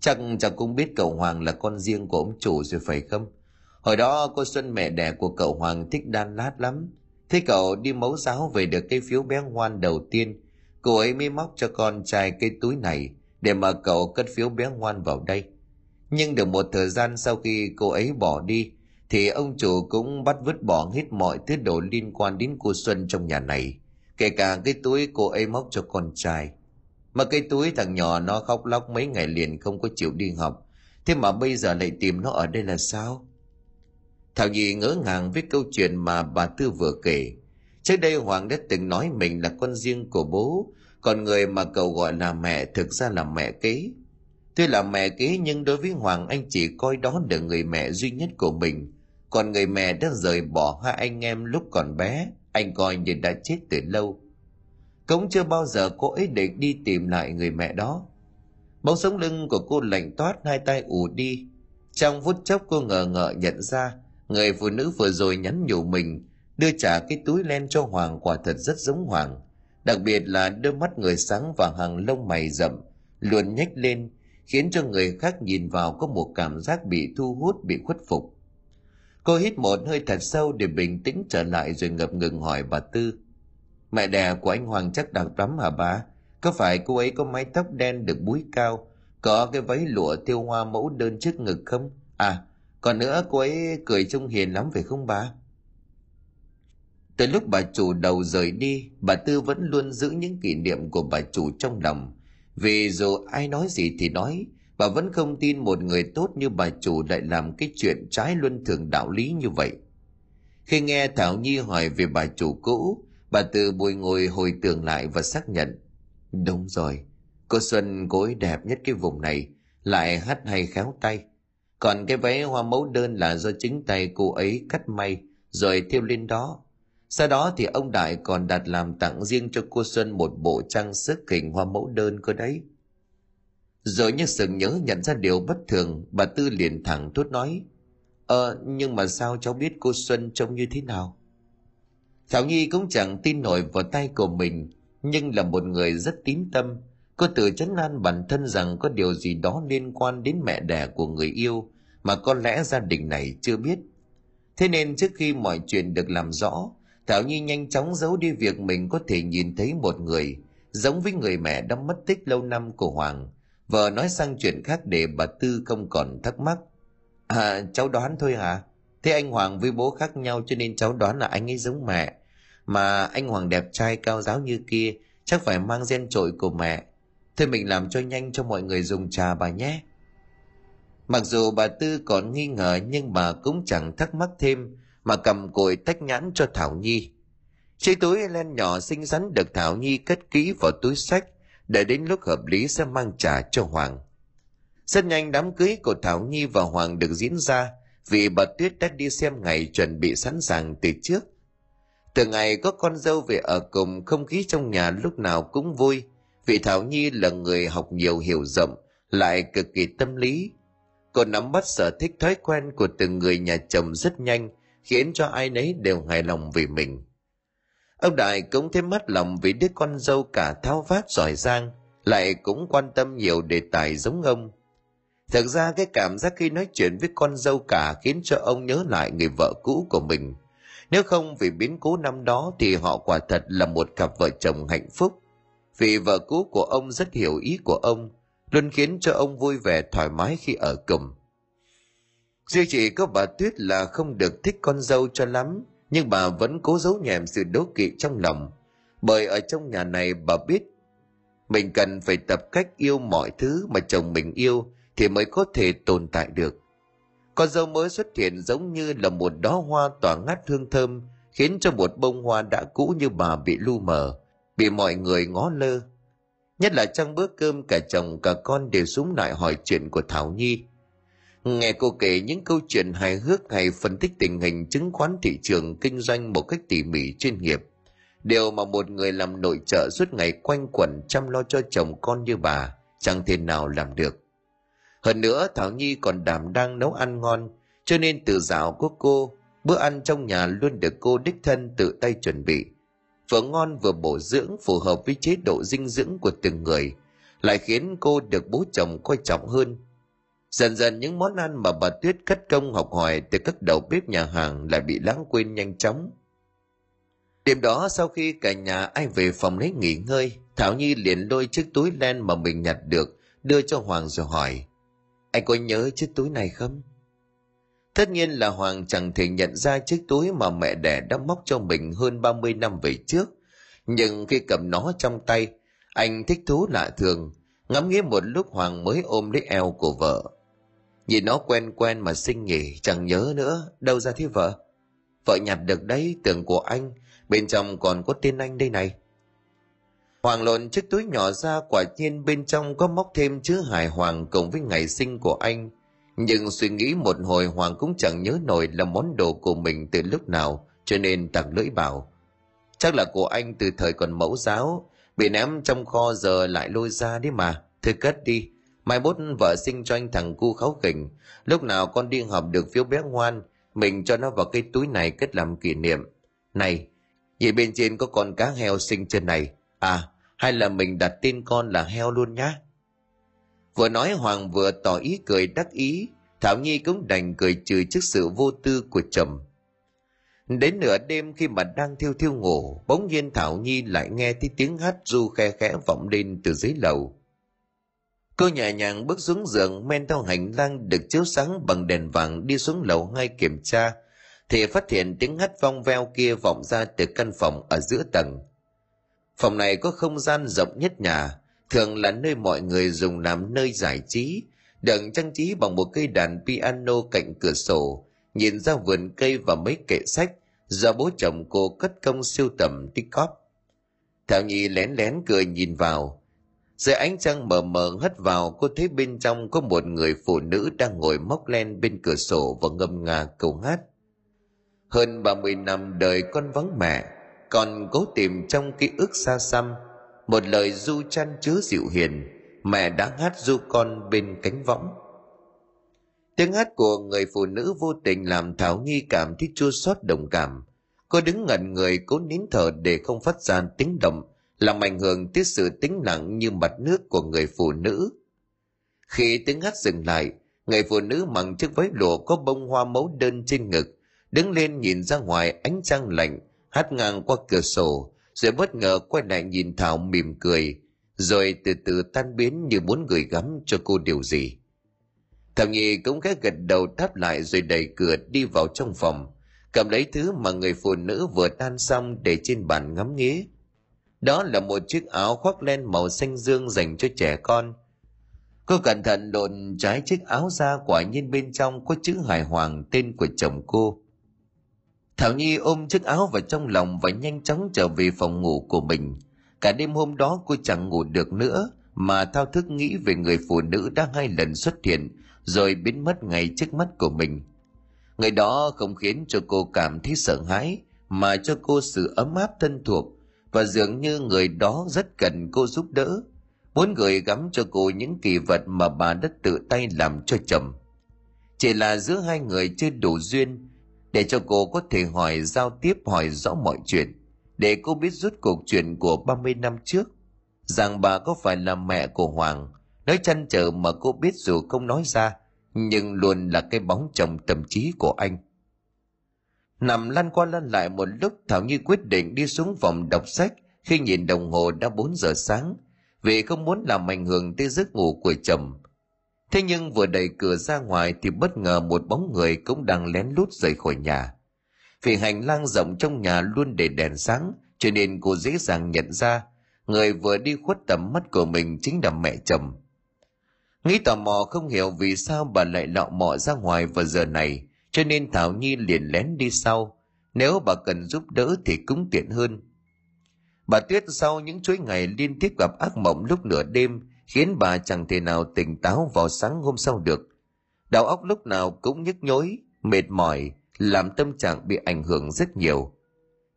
Chắc chẳng cũng biết cậu Hoàng là con riêng của ông chủ rồi phải không? Hồi đó cô Xuân mẹ đẻ của cậu Hoàng thích đan lát lắm. Thế cậu đi mẫu giáo về được cái phiếu bé ngoan đầu tiên. Cô ấy mới móc cho con trai cái túi này để mà cậu cất phiếu bé ngoan vào đây. Nhưng được một thời gian sau khi cô ấy bỏ đi, thì ông chủ cũng bắt vứt bỏ hết mọi thứ đồ liên quan đến cô Xuân trong nhà này, kể cả cái túi cô ấy móc cho con trai. Mà cái túi thằng nhỏ nó khóc lóc mấy ngày liền không có chịu đi học, thế mà bây giờ lại tìm nó ở đây là sao? Thảo Nhi ngỡ ngàng với câu chuyện mà bà Tư vừa kể. Trước đây Hoàng đã từng nói mình là con riêng của bố, còn người mà cậu gọi là mẹ thực ra là mẹ kế. Tuy là mẹ kế nhưng đối với Hoàng anh chỉ coi đó là người mẹ duy nhất của mình. Còn người mẹ đã rời bỏ hai anh em lúc còn bé, anh coi như đã chết từ lâu. Cũng chưa bao giờ cô ấy định đi tìm lại người mẹ đó. Bóng sống lưng của cô lạnh toát hai tay ù đi. Trong phút chốc cô ngờ ngợ nhận ra người phụ nữ vừa rồi nhắn nhủ mình đưa trả cái túi len cho Hoàng quả thật rất giống Hoàng. Đặc biệt là đôi mắt người sáng và hàng lông mày rậm, luôn nhếch lên, khiến cho người khác nhìn vào có một cảm giác bị thu hút, bị khuất phục. Cô hít một hơi thật sâu để bình tĩnh trở lại rồi ngập ngừng hỏi bà Tư. Mẹ đẻ của anh Hoàng chắc đặc lắm hả bà? Có phải cô ấy có mái tóc đen được búi cao, có cái váy lụa tiêu hoa mẫu đơn trước ngực không? À, còn nữa cô ấy cười trông hiền lắm phải không bà? Từ lúc bà chủ đầu rời đi, bà Tư vẫn luôn giữ những kỷ niệm của bà chủ trong lòng. Vì dù ai nói gì thì nói, bà vẫn không tin một người tốt như bà chủ lại làm cái chuyện trái luân thường đạo lý như vậy. Khi nghe Thảo Nhi hỏi về bà chủ cũ, bà Tư bùi ngồi hồi tưởng lại và xác nhận. Đúng rồi, cô Xuân cô ấy đẹp nhất cái vùng này, lại hát hay khéo tay. Còn cái váy hoa mẫu đơn là do chính tay cô ấy cắt may, rồi thêu lên đó sau đó thì ông Đại còn đặt làm tặng riêng cho cô Xuân một bộ trang sức hình hoa mẫu đơn cơ đấy. Rồi như sừng nhớ nhận ra điều bất thường, bà Tư liền thẳng thốt nói. Ờ, nhưng mà sao cháu biết cô Xuân trông như thế nào? Thảo Nhi cũng chẳng tin nổi vào tay của mình, nhưng là một người rất tín tâm. Cô tự chấn an bản thân rằng có điều gì đó liên quan đến mẹ đẻ của người yêu mà có lẽ gia đình này chưa biết. Thế nên trước khi mọi chuyện được làm rõ, Thảo Nhi nhanh chóng giấu đi việc mình có thể nhìn thấy một người, giống với người mẹ đã mất tích lâu năm của Hoàng. Vợ nói sang chuyện khác để bà Tư không còn thắc mắc. À, cháu đoán thôi hả? Thế anh Hoàng với bố khác nhau cho nên cháu đoán là anh ấy giống mẹ. Mà anh Hoàng đẹp trai cao giáo như kia, chắc phải mang gen trội của mẹ. Thôi mình làm cho nhanh cho mọi người dùng trà bà nhé. Mặc dù bà Tư còn nghi ngờ nhưng bà cũng chẳng thắc mắc thêm mà cầm cội tách nhãn cho Thảo Nhi. Chiếc túi len nhỏ xinh xắn được Thảo Nhi cất kỹ vào túi sách, để đến lúc hợp lý sẽ mang trả cho Hoàng. Rất nhanh đám cưới của Thảo Nhi và Hoàng được diễn ra vì bà Tuyết đã đi xem ngày chuẩn bị sẵn sàng từ trước. Từ ngày có con dâu về ở cùng, không khí trong nhà lúc nào cũng vui, vì Thảo Nhi là người học nhiều hiểu rộng, lại cực kỳ tâm lý. Cô nắm bắt sở thích thói quen của từng người nhà chồng rất nhanh, khiến cho ai nấy đều hài lòng vì mình. Ông Đại cũng thêm mất lòng vì đứa con dâu cả thao vát giỏi giang, lại cũng quan tâm nhiều đề tài giống ông. Thực ra cái cảm giác khi nói chuyện với con dâu cả khiến cho ông nhớ lại người vợ cũ của mình. Nếu không vì biến cố năm đó thì họ quả thật là một cặp vợ chồng hạnh phúc. Vì vợ cũ của ông rất hiểu ý của ông, luôn khiến cho ông vui vẻ thoải mái khi ở cùng. Duy chỉ có bà Tuyết là không được thích con dâu cho lắm, nhưng bà vẫn cố giấu nhẹm sự đố kỵ trong lòng. Bởi ở trong nhà này bà biết mình cần phải tập cách yêu mọi thứ mà chồng mình yêu thì mới có thể tồn tại được. Con dâu mới xuất hiện giống như là một đóa hoa tỏa ngát hương thơm khiến cho một bông hoa đã cũ như bà bị lu mờ, bị mọi người ngó lơ. Nhất là trong bữa cơm cả chồng cả con đều súng lại hỏi chuyện của Thảo Nhi. Nghe cô kể những câu chuyện hài hước hay phân tích tình hình chứng khoán thị trường kinh doanh một cách tỉ mỉ chuyên nghiệp. Điều mà một người làm nội trợ suốt ngày quanh quẩn chăm lo cho chồng con như bà chẳng thể nào làm được. Hơn nữa Thảo Nhi còn đảm đang nấu ăn ngon, cho nên từ dạo của cô, bữa ăn trong nhà luôn được cô đích thân tự tay chuẩn bị. Vừa ngon vừa bổ dưỡng phù hợp với chế độ dinh dưỡng của từng người, lại khiến cô được bố chồng coi trọng hơn. Dần dần những món ăn mà bà Tuyết cất công học hỏi từ các đầu bếp nhà hàng lại bị lãng quên nhanh chóng. Đêm đó sau khi cả nhà ai về phòng lấy nghỉ ngơi, Thảo Nhi liền lôi chiếc túi len mà mình nhặt được, đưa cho Hoàng rồi hỏi. Anh có nhớ chiếc túi này không? Tất nhiên là Hoàng chẳng thể nhận ra chiếc túi mà mẹ đẻ đã móc cho mình hơn 30 năm về trước. Nhưng khi cầm nó trong tay, anh thích thú lạ thường, ngắm nghía một lúc Hoàng mới ôm lấy eo của vợ. Nhìn nó quen quen mà sinh nghỉ chẳng nhớ nữa, đâu ra thế vợ? Vợ nhặt được đấy, tưởng của anh, bên trong còn có tên anh đây này. Hoàng lộn chiếc túi nhỏ ra quả nhiên bên trong có móc thêm chữ hài hoàng cùng với ngày sinh của anh. Nhưng suy nghĩ một hồi Hoàng cũng chẳng nhớ nổi là món đồ của mình từ lúc nào cho nên tặng lưỡi bảo. Chắc là của anh từ thời còn mẫu giáo, bị ném trong kho giờ lại lôi ra đấy mà. Thôi cất đi, mai mốt vợ sinh cho anh thằng cu kháu khỉnh. Lúc nào con đi học được phiếu bé ngoan, mình cho nó vào cái túi này kết làm kỷ niệm. Này, vậy bên trên có con cá heo sinh trên này. À, hay là mình đặt tên con là heo luôn nhá vừa nói hoàng vừa tỏ ý cười đắc ý thảo nhi cũng đành cười trừ trước sự vô tư của chồng đến nửa đêm khi mà đang thiêu thiêu ngủ bỗng nhiên thảo nhi lại nghe thấy tiếng hát du khe khẽ vọng lên từ dưới lầu cô nhẹ nhàng bước xuống giường men theo hành lang được chiếu sáng bằng đèn vàng đi xuống lầu ngay kiểm tra thì phát hiện tiếng hắt vong veo kia vọng ra từ căn phòng ở giữa tầng Phòng này có không gian rộng nhất nhà, thường là nơi mọi người dùng làm nơi giải trí, được trang trí bằng một cây đàn piano cạnh cửa sổ, nhìn ra vườn cây và mấy kệ sách do bố chồng cô cất công siêu tầm tích cóp. Thảo Nhi lén lén cười nhìn vào. Dưới ánh trăng mờ mờ hất vào, cô thấy bên trong có một người phụ nữ đang ngồi móc len bên cửa sổ và ngâm nga câu hát. Hơn ba mươi năm đời con vắng mẹ, còn cố tìm trong ký ức xa xăm một lời du chăn chứa dịu hiền mẹ đã hát du con bên cánh võng tiếng hát của người phụ nữ vô tình làm thảo nhi cảm thấy chua xót đồng cảm cô đứng ngẩn người cố nín thở để không phát ra tiếng động làm ảnh hưởng tới sự tĩnh lặng như mặt nước của người phụ nữ khi tiếng hát dừng lại người phụ nữ mặc chiếc váy lụa có bông hoa mẫu đơn trên ngực đứng lên nhìn ra ngoài ánh trăng lạnh hát ngang qua cửa sổ, rồi bất ngờ quay lại nhìn Thảo mỉm cười, rồi từ từ tan biến như muốn gửi gắm cho cô điều gì. Thảo Nhi cũng khẽ gật đầu đáp lại rồi đẩy cửa đi vào trong phòng, cầm lấy thứ mà người phụ nữ vừa tan xong để trên bàn ngắm nghía. Đó là một chiếc áo khoác len màu xanh dương dành cho trẻ con. Cô cẩn thận lộn trái chiếc áo ra quả nhiên bên trong có chữ hài hoàng tên của chồng cô. Thảo Nhi ôm chiếc áo vào trong lòng và nhanh chóng trở về phòng ngủ của mình. Cả đêm hôm đó cô chẳng ngủ được nữa, mà thao thức nghĩ về người phụ nữ đã hai lần xuất hiện, rồi biến mất ngay trước mắt của mình. Người đó không khiến cho cô cảm thấy sợ hãi, mà cho cô sự ấm áp thân thuộc, và dường như người đó rất cần cô giúp đỡ, muốn gửi gắm cho cô những kỳ vật mà bà đã tự tay làm cho chồng. Chỉ là giữa hai người chưa đủ duyên, để cho cô có thể hỏi giao tiếp hỏi rõ mọi chuyện. Để cô biết rút cuộc chuyện của 30 năm trước rằng bà có phải là mẹ của Hoàng. Nói chăn trở mà cô biết dù không nói ra nhưng luôn là cái bóng chồng tâm trí của anh nằm lăn qua lăn lại một lúc Thảo Nhi quyết định đi xuống phòng đọc sách khi nhìn đồng hồ đã 4 giờ sáng vì không muốn làm ảnh hưởng tới giấc ngủ của chồng Thế nhưng vừa đẩy cửa ra ngoài thì bất ngờ một bóng người cũng đang lén lút rời khỏi nhà. Vì hành lang rộng trong nhà luôn để đèn sáng, cho nên cô dễ dàng nhận ra người vừa đi khuất tầm mắt của mình chính là mẹ chồng. Nghĩ tò mò không hiểu vì sao bà lại lọ mọ ra ngoài vào giờ này, cho nên Thảo Nhi liền lén đi sau, Nếu bà cần giúp đỡ thì cũng tiện hơn. Bà Tuyết sau những chuỗi ngày liên tiếp gặp ác mộng lúc nửa đêm khiến bà chẳng thể nào tỉnh táo vào sáng hôm sau được. Đầu óc lúc nào cũng nhức nhối, mệt mỏi, làm tâm trạng bị ảnh hưởng rất nhiều.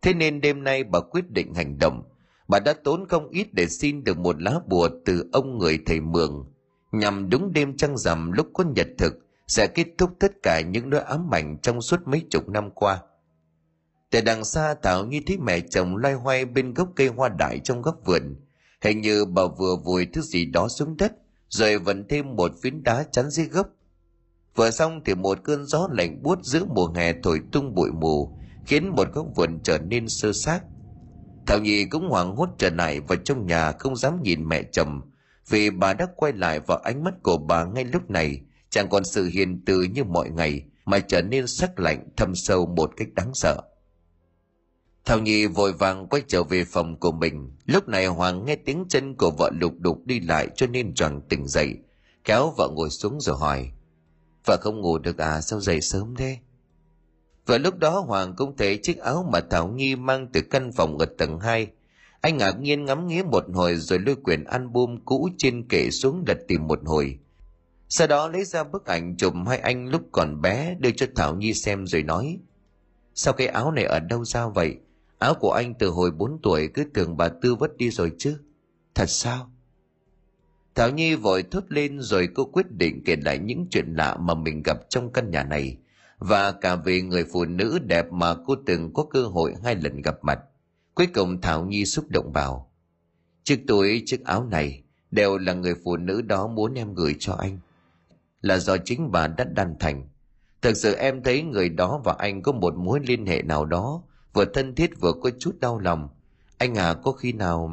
Thế nên đêm nay bà quyết định hành động. Bà đã tốn không ít để xin được một lá bùa từ ông người thầy Mường, nhằm đúng đêm trăng rằm lúc có nhật thực sẽ kết thúc tất cả những nỗi ám ảnh trong suốt mấy chục năm qua. Tại đằng xa Thảo như thấy mẹ chồng loay hoay bên gốc cây hoa đại trong góc vườn. Hình như bà vừa vùi thứ gì đó xuống đất, rồi vẫn thêm một phiến đá chắn dưới gốc. Vừa xong thì một cơn gió lạnh buốt giữa mùa hè thổi tung bụi mù, khiến một góc vườn trở nên sơ xác. Thảo Nhi cũng hoảng hốt trở lại vào trong nhà không dám nhìn mẹ chồng, vì bà đã quay lại vào ánh mắt của bà ngay lúc này, chẳng còn sự hiền từ như mọi ngày, mà trở nên sắc lạnh thâm sâu một cách đáng sợ. Thảo Nhi vội vàng quay trở về phòng của mình. Lúc này Hoàng nghe tiếng chân của vợ lục đục đi lại cho nên tròn tỉnh dậy. Kéo vợ ngồi xuống rồi hỏi. Vợ không ngủ được à sao dậy sớm thế? Và lúc đó Hoàng cũng thấy chiếc áo mà Thảo Nhi mang từ căn phòng ở tầng 2. Anh ngạc nhiên ngắm nghía một hồi rồi lôi quyển album cũ trên kệ xuống đặt tìm một hồi. Sau đó lấy ra bức ảnh chụp hai anh lúc còn bé đưa cho Thảo Nhi xem rồi nói. Sao cái áo này ở đâu ra vậy? Áo của anh từ hồi 4 tuổi cứ tưởng bà Tư vất đi rồi chứ. Thật sao? Thảo Nhi vội thốt lên rồi cô quyết định kể lại những chuyện lạ mà mình gặp trong căn nhà này và cả về người phụ nữ đẹp mà cô từng có cơ hội hai lần gặp mặt. Cuối cùng Thảo Nhi xúc động bảo Chiếc túi, chiếc áo này đều là người phụ nữ đó muốn em gửi cho anh. Là do chính bà đã đan thành. Thực sự em thấy người đó và anh có một mối liên hệ nào đó, vừa thân thiết vừa có chút đau lòng. Anh à có khi nào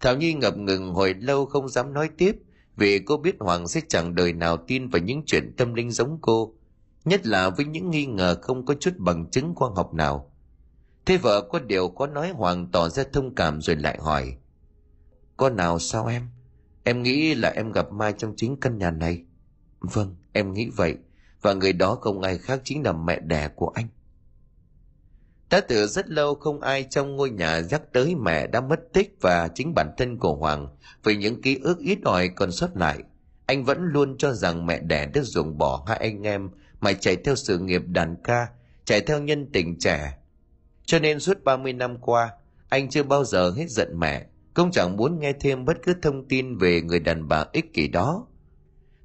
thảo nhi ngập ngừng hồi lâu không dám nói tiếp, vì cô biết hoàng sẽ chẳng đời nào tin vào những chuyện tâm linh giống cô, nhất là với những nghi ngờ không có chút bằng chứng khoa học nào. Thế vợ có điều có nói hoàng tỏ ra thông cảm rồi lại hỏi có nào sao em? Em nghĩ là em gặp mai trong chính căn nhà này vâng em nghĩ vậy và người đó không ai khác chính là mẹ đẻ của anh đã từ rất lâu không ai trong ngôi nhà nhắc tới mẹ đã mất tích và chính bản thân của Hoàng vì những ký ức ít ỏi còn sót lại. Anh vẫn luôn cho rằng mẹ đẻ đã ruồng bỏ hai anh em mà chạy theo sự nghiệp đàn ca, chạy theo nhân tình trẻ. Cho nên suốt 30 năm qua, anh chưa bao giờ hết giận mẹ, cũng chẳng muốn nghe thêm bất cứ thông tin về người đàn bà ích kỷ đó.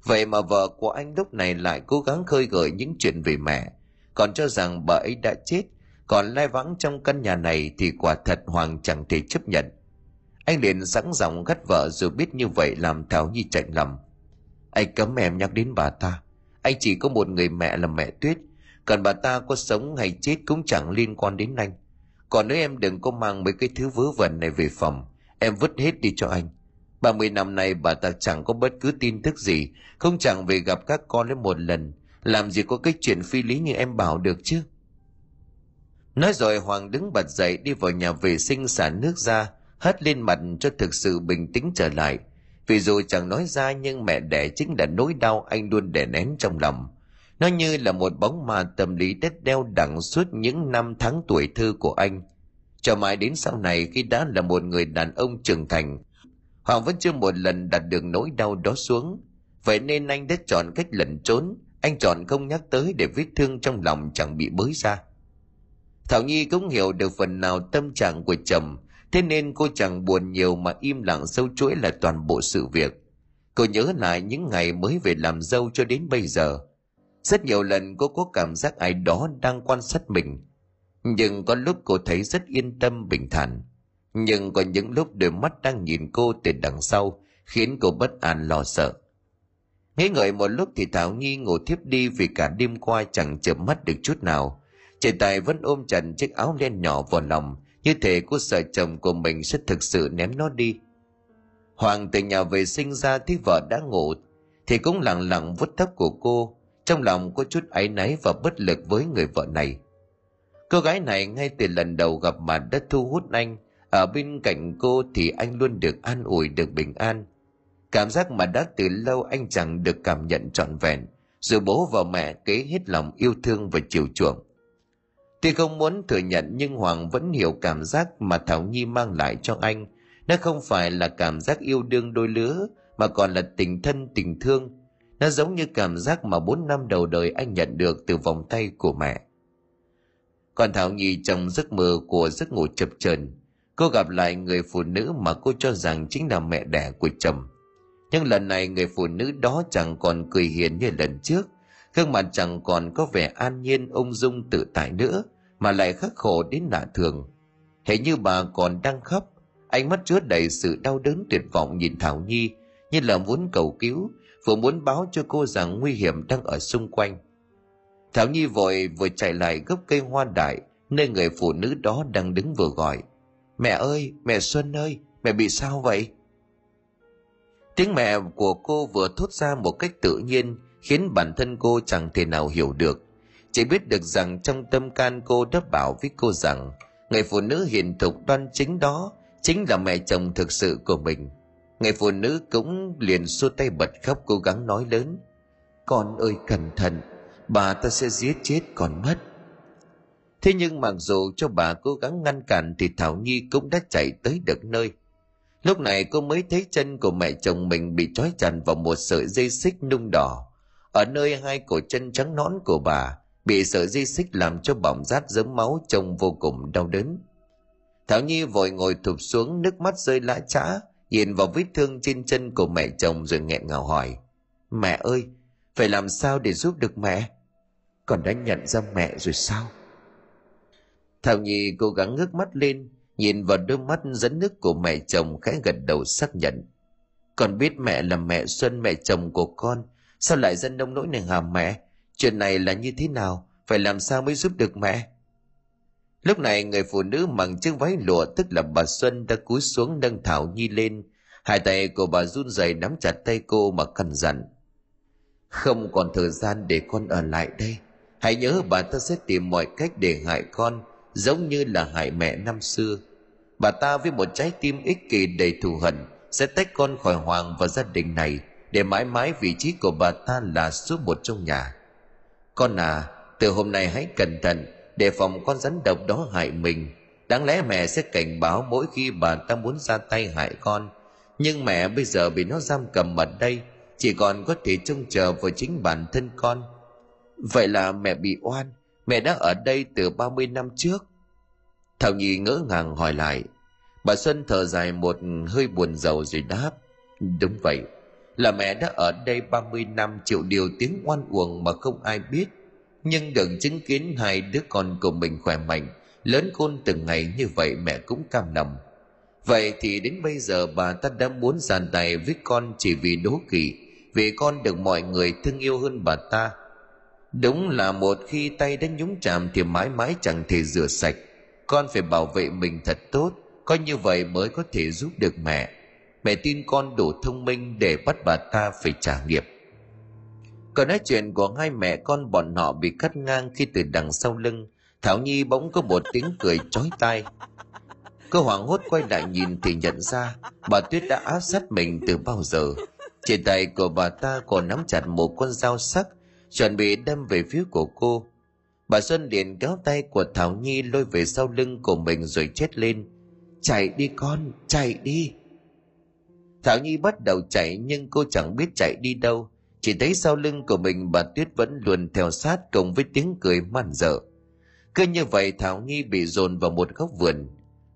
Vậy mà vợ của anh lúc này lại cố gắng khơi gợi những chuyện về mẹ, còn cho rằng bà ấy đã chết còn lai vắng trong căn nhà này thì quả thật Hoàng chẳng thể chấp nhận. Anh liền sẵn giọng gắt vợ dù biết như vậy làm Thảo Nhi chạy lầm. Anh cấm em nhắc đến bà ta. Anh chỉ có một người mẹ là mẹ Tuyết. Còn bà ta có sống hay chết cũng chẳng liên quan đến anh. Còn nếu em đừng có mang mấy cái thứ vớ vẩn này về phòng, em vứt hết đi cho anh. ba mươi năm nay bà ta chẳng có bất cứ tin tức gì, không chẳng về gặp các con đến một lần. Làm gì có cái chuyện phi lý như em bảo được chứ? Nói rồi Hoàng đứng bật dậy đi vào nhà vệ sinh xả nước ra, hất lên mặt cho thực sự bình tĩnh trở lại. Vì dù chẳng nói ra nhưng mẹ đẻ chính là nỗi đau anh luôn đè nén trong lòng. Nó như là một bóng ma tâm lý đất đeo đẳng suốt những năm tháng tuổi thơ của anh. Cho mãi đến sau này khi đã là một người đàn ông trưởng thành, Hoàng vẫn chưa một lần đặt được nỗi đau đó xuống. Vậy nên anh đã chọn cách lẩn trốn, anh chọn không nhắc tới để vết thương trong lòng chẳng bị bới ra. Thảo Nhi cũng hiểu được phần nào tâm trạng của chồng, thế nên cô chẳng buồn nhiều mà im lặng sâu chuỗi là toàn bộ sự việc. Cô nhớ lại những ngày mới về làm dâu cho đến bây giờ. Rất nhiều lần cô có cảm giác ai đó đang quan sát mình. Nhưng có lúc cô thấy rất yên tâm bình thản. Nhưng có những lúc đôi mắt đang nhìn cô từ đằng sau khiến cô bất an lo sợ. Nghĩ ngợi một lúc thì Thảo Nhi ngủ thiếp đi vì cả đêm qua chẳng chợp mắt được chút nào Chị Tài vẫn ôm chặt chiếc áo len nhỏ vào lòng, như thể cô sợ chồng của mình sẽ thực sự ném nó đi. Hoàng từ nhà vệ sinh ra thấy vợ đã ngủ, thì cũng lặng lặng vuốt tóc của cô, trong lòng có chút áy náy và bất lực với người vợ này. Cô gái này ngay từ lần đầu gặp mặt đã thu hút anh, ở bên cạnh cô thì anh luôn được an ủi được bình an. Cảm giác mà đã từ lâu anh chẳng được cảm nhận trọn vẹn, dù bố và mẹ kế hết lòng yêu thương và chiều chuộng. Tuy không muốn thừa nhận nhưng Hoàng vẫn hiểu cảm giác mà Thảo Nhi mang lại cho anh. Nó không phải là cảm giác yêu đương đôi lứa mà còn là tình thân tình thương. Nó giống như cảm giác mà bốn năm đầu đời anh nhận được từ vòng tay của mẹ. Còn Thảo Nhi trong giấc mơ của giấc ngủ chập chờn cô gặp lại người phụ nữ mà cô cho rằng chính là mẹ đẻ của chồng. Nhưng lần này người phụ nữ đó chẳng còn cười hiền như lần trước, gương mặt chẳng còn có vẻ an nhiên ung dung tự tại nữa, mà lại khắc khổ đến lạ thường. hệ như bà còn đang khóc, ánh mắt chứa đầy sự đau đớn tuyệt vọng nhìn Thảo Nhi như là muốn cầu cứu, vừa muốn báo cho cô rằng nguy hiểm đang ở xung quanh. Thảo Nhi vội vừa chạy lại gốc cây hoa đại, nơi người phụ nữ đó đang đứng vừa gọi. Mẹ ơi, mẹ Xuân ơi, mẹ bị sao vậy? Tiếng mẹ của cô vừa thốt ra một cách tự nhiên khiến bản thân cô chẳng thể nào hiểu được. Chỉ biết được rằng trong tâm can cô đã bảo với cô rằng người phụ nữ hiền thục đoan chính đó chính là mẹ chồng thực sự của mình. Người phụ nữ cũng liền xua tay bật khóc cố gắng nói lớn. Con ơi cẩn thận, bà ta sẽ giết chết còn mất. Thế nhưng mặc dù cho bà cố gắng ngăn cản thì Thảo Nhi cũng đã chạy tới được nơi. Lúc này cô mới thấy chân của mẹ chồng mình bị trói chặt vào một sợi dây xích nung đỏ. Ở nơi hai cổ chân trắng nõn của bà bị sợi dây xích làm cho bỏng rát dớm máu trông vô cùng đau đớn. Thảo Nhi vội ngồi thụp xuống nước mắt rơi lã chã, nhìn vào vết thương trên chân của mẹ chồng rồi nghẹn ngào hỏi. Mẹ ơi, phải làm sao để giúp được mẹ? Còn đã nhận ra mẹ rồi sao? Thảo Nhi cố gắng ngước mắt lên, nhìn vào đôi mắt dẫn nước của mẹ chồng khẽ gật đầu xác nhận. Con biết mẹ là mẹ Xuân mẹ chồng của con, sao lại dân nông nỗi này hả mẹ? Chuyện này là như thế nào? Phải làm sao mới giúp được mẹ? Lúc này người phụ nữ mặc chiếc váy lụa tức là bà Xuân đã cúi xuống nâng Thảo Nhi lên. Hai tay của bà run rẩy nắm chặt tay cô mà cằn dặn. Không còn thời gian để con ở lại đây. Hãy nhớ bà ta sẽ tìm mọi cách để hại con, giống như là hại mẹ năm xưa. Bà ta với một trái tim ích kỷ đầy thù hận sẽ tách con khỏi Hoàng và gia đình này để mãi mãi vị trí của bà ta là số một trong nhà. Con à, từ hôm nay hãy cẩn thận để phòng con rắn độc đó hại mình. Đáng lẽ mẹ sẽ cảnh báo mỗi khi bà ta muốn ra tay hại con. Nhưng mẹ bây giờ bị nó giam cầm ở đây, chỉ còn có thể trông chờ vào chính bản thân con. Vậy là mẹ bị oan, mẹ đã ở đây từ 30 năm trước. Thảo Nhi ngỡ ngàng hỏi lại. Bà Xuân thở dài một hơi buồn rầu rồi đáp. Đúng vậy, là mẹ đã ở đây 30 năm chịu điều tiếng oan uổng mà không ai biết nhưng được chứng kiến hai đứa con của mình khỏe mạnh lớn khôn từng ngày như vậy mẹ cũng cam lòng vậy thì đến bây giờ bà ta đã muốn giàn tay với con chỉ vì đố kỵ vì con được mọi người thương yêu hơn bà ta đúng là một khi tay đã nhúng chạm thì mãi mãi chẳng thể rửa sạch. Con phải bảo vệ mình thật tốt có như vậy mới có thể giúp được mẹ. Mẹ tin con đủ thông minh để bắt bà ta phải trả nghiệp. Còn nói chuyện của hai mẹ con bọn họ bị cắt ngang khi từ đằng sau lưng. Thảo nhi bỗng có một tiếng cười chói tai. Cô hoảng hốt quay lại nhìn thì nhận ra bà tuyết đã áp sát mình từ bao giờ. Trên tay của bà ta còn nắm chặt một con dao sắc chuẩn bị đâm về phía của cô. Bà xuân liền kéo tay của thảo nhi lôi về sau lưng của mình rồi chết lên. Chạy đi con, chạy đi. Thảo nhi bắt đầu chạy nhưng cô chẳng biết chạy đi đâu. Chỉ thấy sau lưng của mình bà tuyết vẫn luôn theo sát cùng với tiếng cười man dở cứ như vậy thảo nhi bị dồn vào một góc vườn.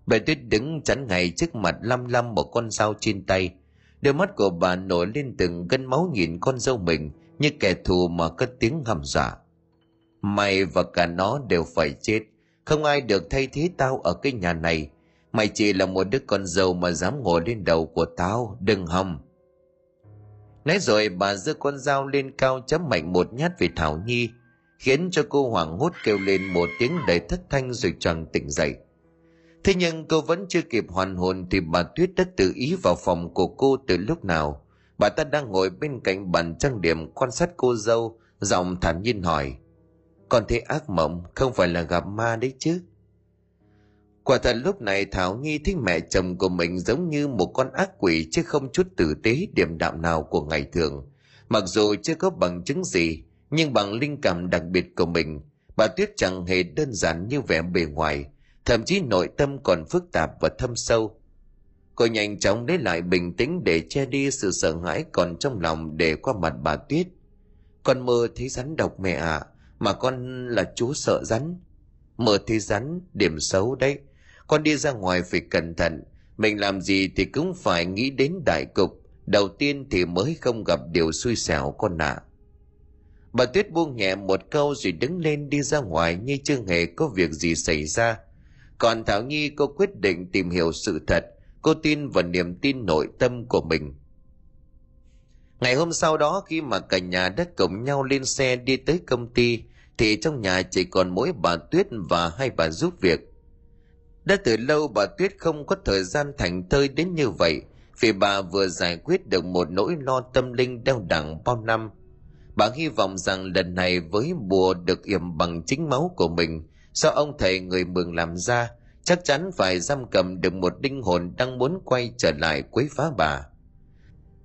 Bà tuyết đứng chắn ngay trước mặt lăm lăm một con dao trên tay. Đôi mắt của bà nổi lên từng gân máu nhìn con dâu mình như kẻ thù mà cất tiếng hầm dọa mày và cả nó đều phải chết không ai được thay thế tao ở cái nhà này mày chỉ là một đứa con dâu mà dám ngồi lên đầu của tao đừng hòng Nói rồi bà giơ con dao lên cao chấm mạnh một nhát về Thảo Nhi, khiến cho cô hoảng hốt kêu lên một tiếng đầy thất thanh rồi choàng tỉnh dậy. Thế nhưng cô vẫn chưa kịp hoàn hồn thì bà Tuyết đã tự ý vào phòng của cô từ lúc nào. Bà ta đang ngồi bên cạnh bàn trang điểm quan sát cô dâu, giọng thản nhiên hỏi. Con thấy ác mộng không phải là gặp ma đấy chứ? Quả thật lúc này Thảo Nhi thích mẹ chồng của mình giống như một con ác quỷ chứ không chút tử tế điểm đạm nào của ngày thường. Mặc dù chưa có bằng chứng gì, nhưng bằng linh cảm đặc biệt của mình, Bà Tuyết chẳng hề đơn giản như vẻ bề ngoài, thậm chí nội tâm còn phức tạp và thâm sâu. Cô nhanh chóng lấy lại bình tĩnh để che đi sự sợ hãi còn trong lòng để qua mặt bà Tuyết. Con mơ thấy rắn độc mẹ ạ, à, mà con là chú sợ rắn. Mơ thấy rắn, điểm xấu đấy. Con đi ra ngoài phải cẩn thận, mình làm gì thì cũng phải nghĩ đến đại cục, đầu tiên thì mới không gặp điều xui xẻo con ạ. À. Bà Tuyết buông nhẹ một câu rồi đứng lên đi ra ngoài như chưa hề có việc gì xảy ra. Còn Thảo Nhi cô quyết định tìm hiểu sự thật, cô tin vào niềm tin nội tâm của mình. Ngày hôm sau đó khi mà cả nhà đã cùng nhau lên xe đi tới công ty, thì trong nhà chỉ còn mỗi bà Tuyết và hai bà giúp việc. Đã từ lâu bà Tuyết không có thời gian thành thơi đến như vậy, vì bà vừa giải quyết được một nỗi lo tâm linh đeo đẳng bao năm – Bà hy vọng rằng lần này với bùa được yểm bằng chính máu của mình, do ông thầy người mường làm ra, chắc chắn phải giam cầm được một linh hồn đang muốn quay trở lại quấy phá bà.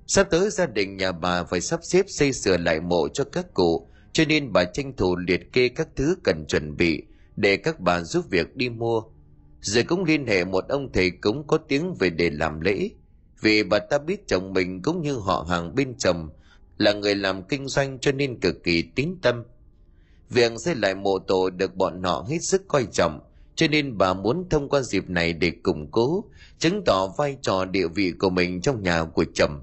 Sắp tới gia đình nhà bà phải sắp xếp xây sửa lại mộ cho các cụ, cho nên bà tranh thủ liệt kê các thứ cần chuẩn bị để các bà giúp việc đi mua. Rồi cũng liên hệ một ông thầy cúng có tiếng về để làm lễ, vì bà ta biết chồng mình cũng như họ hàng bên chồng là người làm kinh doanh cho nên cực kỳ tín tâm. Việc xây lại mộ tổ được bọn họ hết sức coi trọng, cho nên bà muốn thông qua dịp này để củng cố, chứng tỏ vai trò địa vị của mình trong nhà của chồng.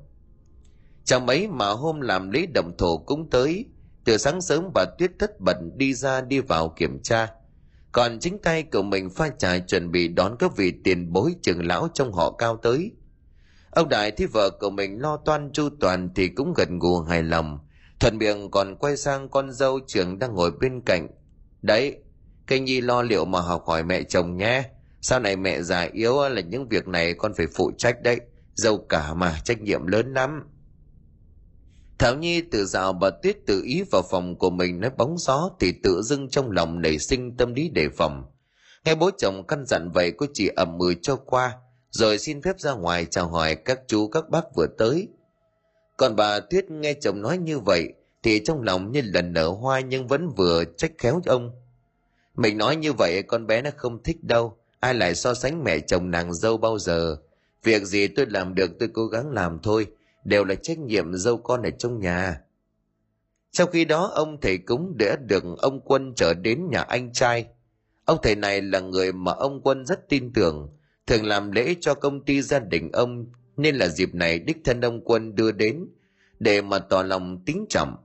Chẳng mấy mà hôm làm lễ động thổ cũng tới, từ sáng sớm bà Tuyết thất bận đi ra đi vào kiểm tra. Còn chính tay của mình pha trà chuẩn bị đón các vị tiền bối trưởng lão trong họ cao tới – Ông Đại thấy vợ của mình lo toan chu toàn thì cũng gần gù hài lòng. Thuận miệng còn quay sang con dâu trưởng đang ngồi bên cạnh. Đấy, cây nhi lo liệu mà học hỏi mẹ chồng nhé. Sau này mẹ già yếu là những việc này con phải phụ trách đấy. Dâu cả mà, trách nhiệm lớn lắm. Thảo Nhi tự dạo bà Tuyết tự ý vào phòng của mình nói bóng gió thì tự dưng trong lòng nảy sinh tâm lý đề phòng. Nghe bố chồng căn dặn vậy cô chỉ ẩm mừ cho qua, rồi xin phép ra ngoài chào hỏi các chú, các bác vừa tới. Còn bà Tuyết nghe chồng nói như vậy thì trong lòng như lần nở hoa nhưng vẫn vừa trách khéo ông. Mình nói như vậy con bé nó không thích đâu, ai lại so sánh mẹ chồng nàng dâu bao giờ. Việc gì tôi làm được tôi cố gắng làm thôi, đều là trách nhiệm dâu con ở trong nhà. trong khi đó ông thầy cúng đã được ông Quân trở đến nhà anh trai. Ông thầy này là người mà ông Quân rất tin tưởng, thường làm lễ cho công ty gia đình ông nên là dịp này đích thân ông quân đưa đến để mà tỏ lòng tính trọng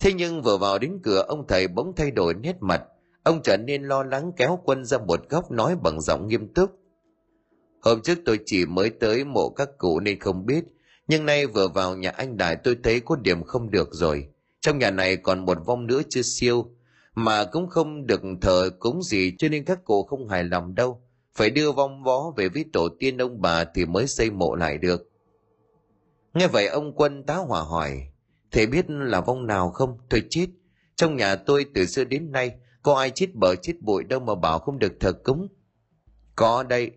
thế nhưng vừa vào đến cửa ông thầy bỗng thay đổi nét mặt ông trở nên lo lắng kéo quân ra một góc nói bằng giọng nghiêm túc. Hôm trước tôi chỉ mới tới mộ các cụ nên không biết, nhưng nay vừa vào nhà anh đại tôi thấy có điểm không được rồi. Trong nhà này còn một vong nữa chưa siêu, mà cũng không được thờ cúng gì cho nên các cụ không hài lòng đâu. Phải đưa vong vó về với tổ tiên ông bà thì mới xây mộ lại được. Nghe vậy ông quân tá hỏa hỏi thầy biết là vong nào không? Tôi chết trong nhà tôi từ xưa đến nay có ai chết bờ chết bụi đâu mà bảo không được thờ cúng? Có đây.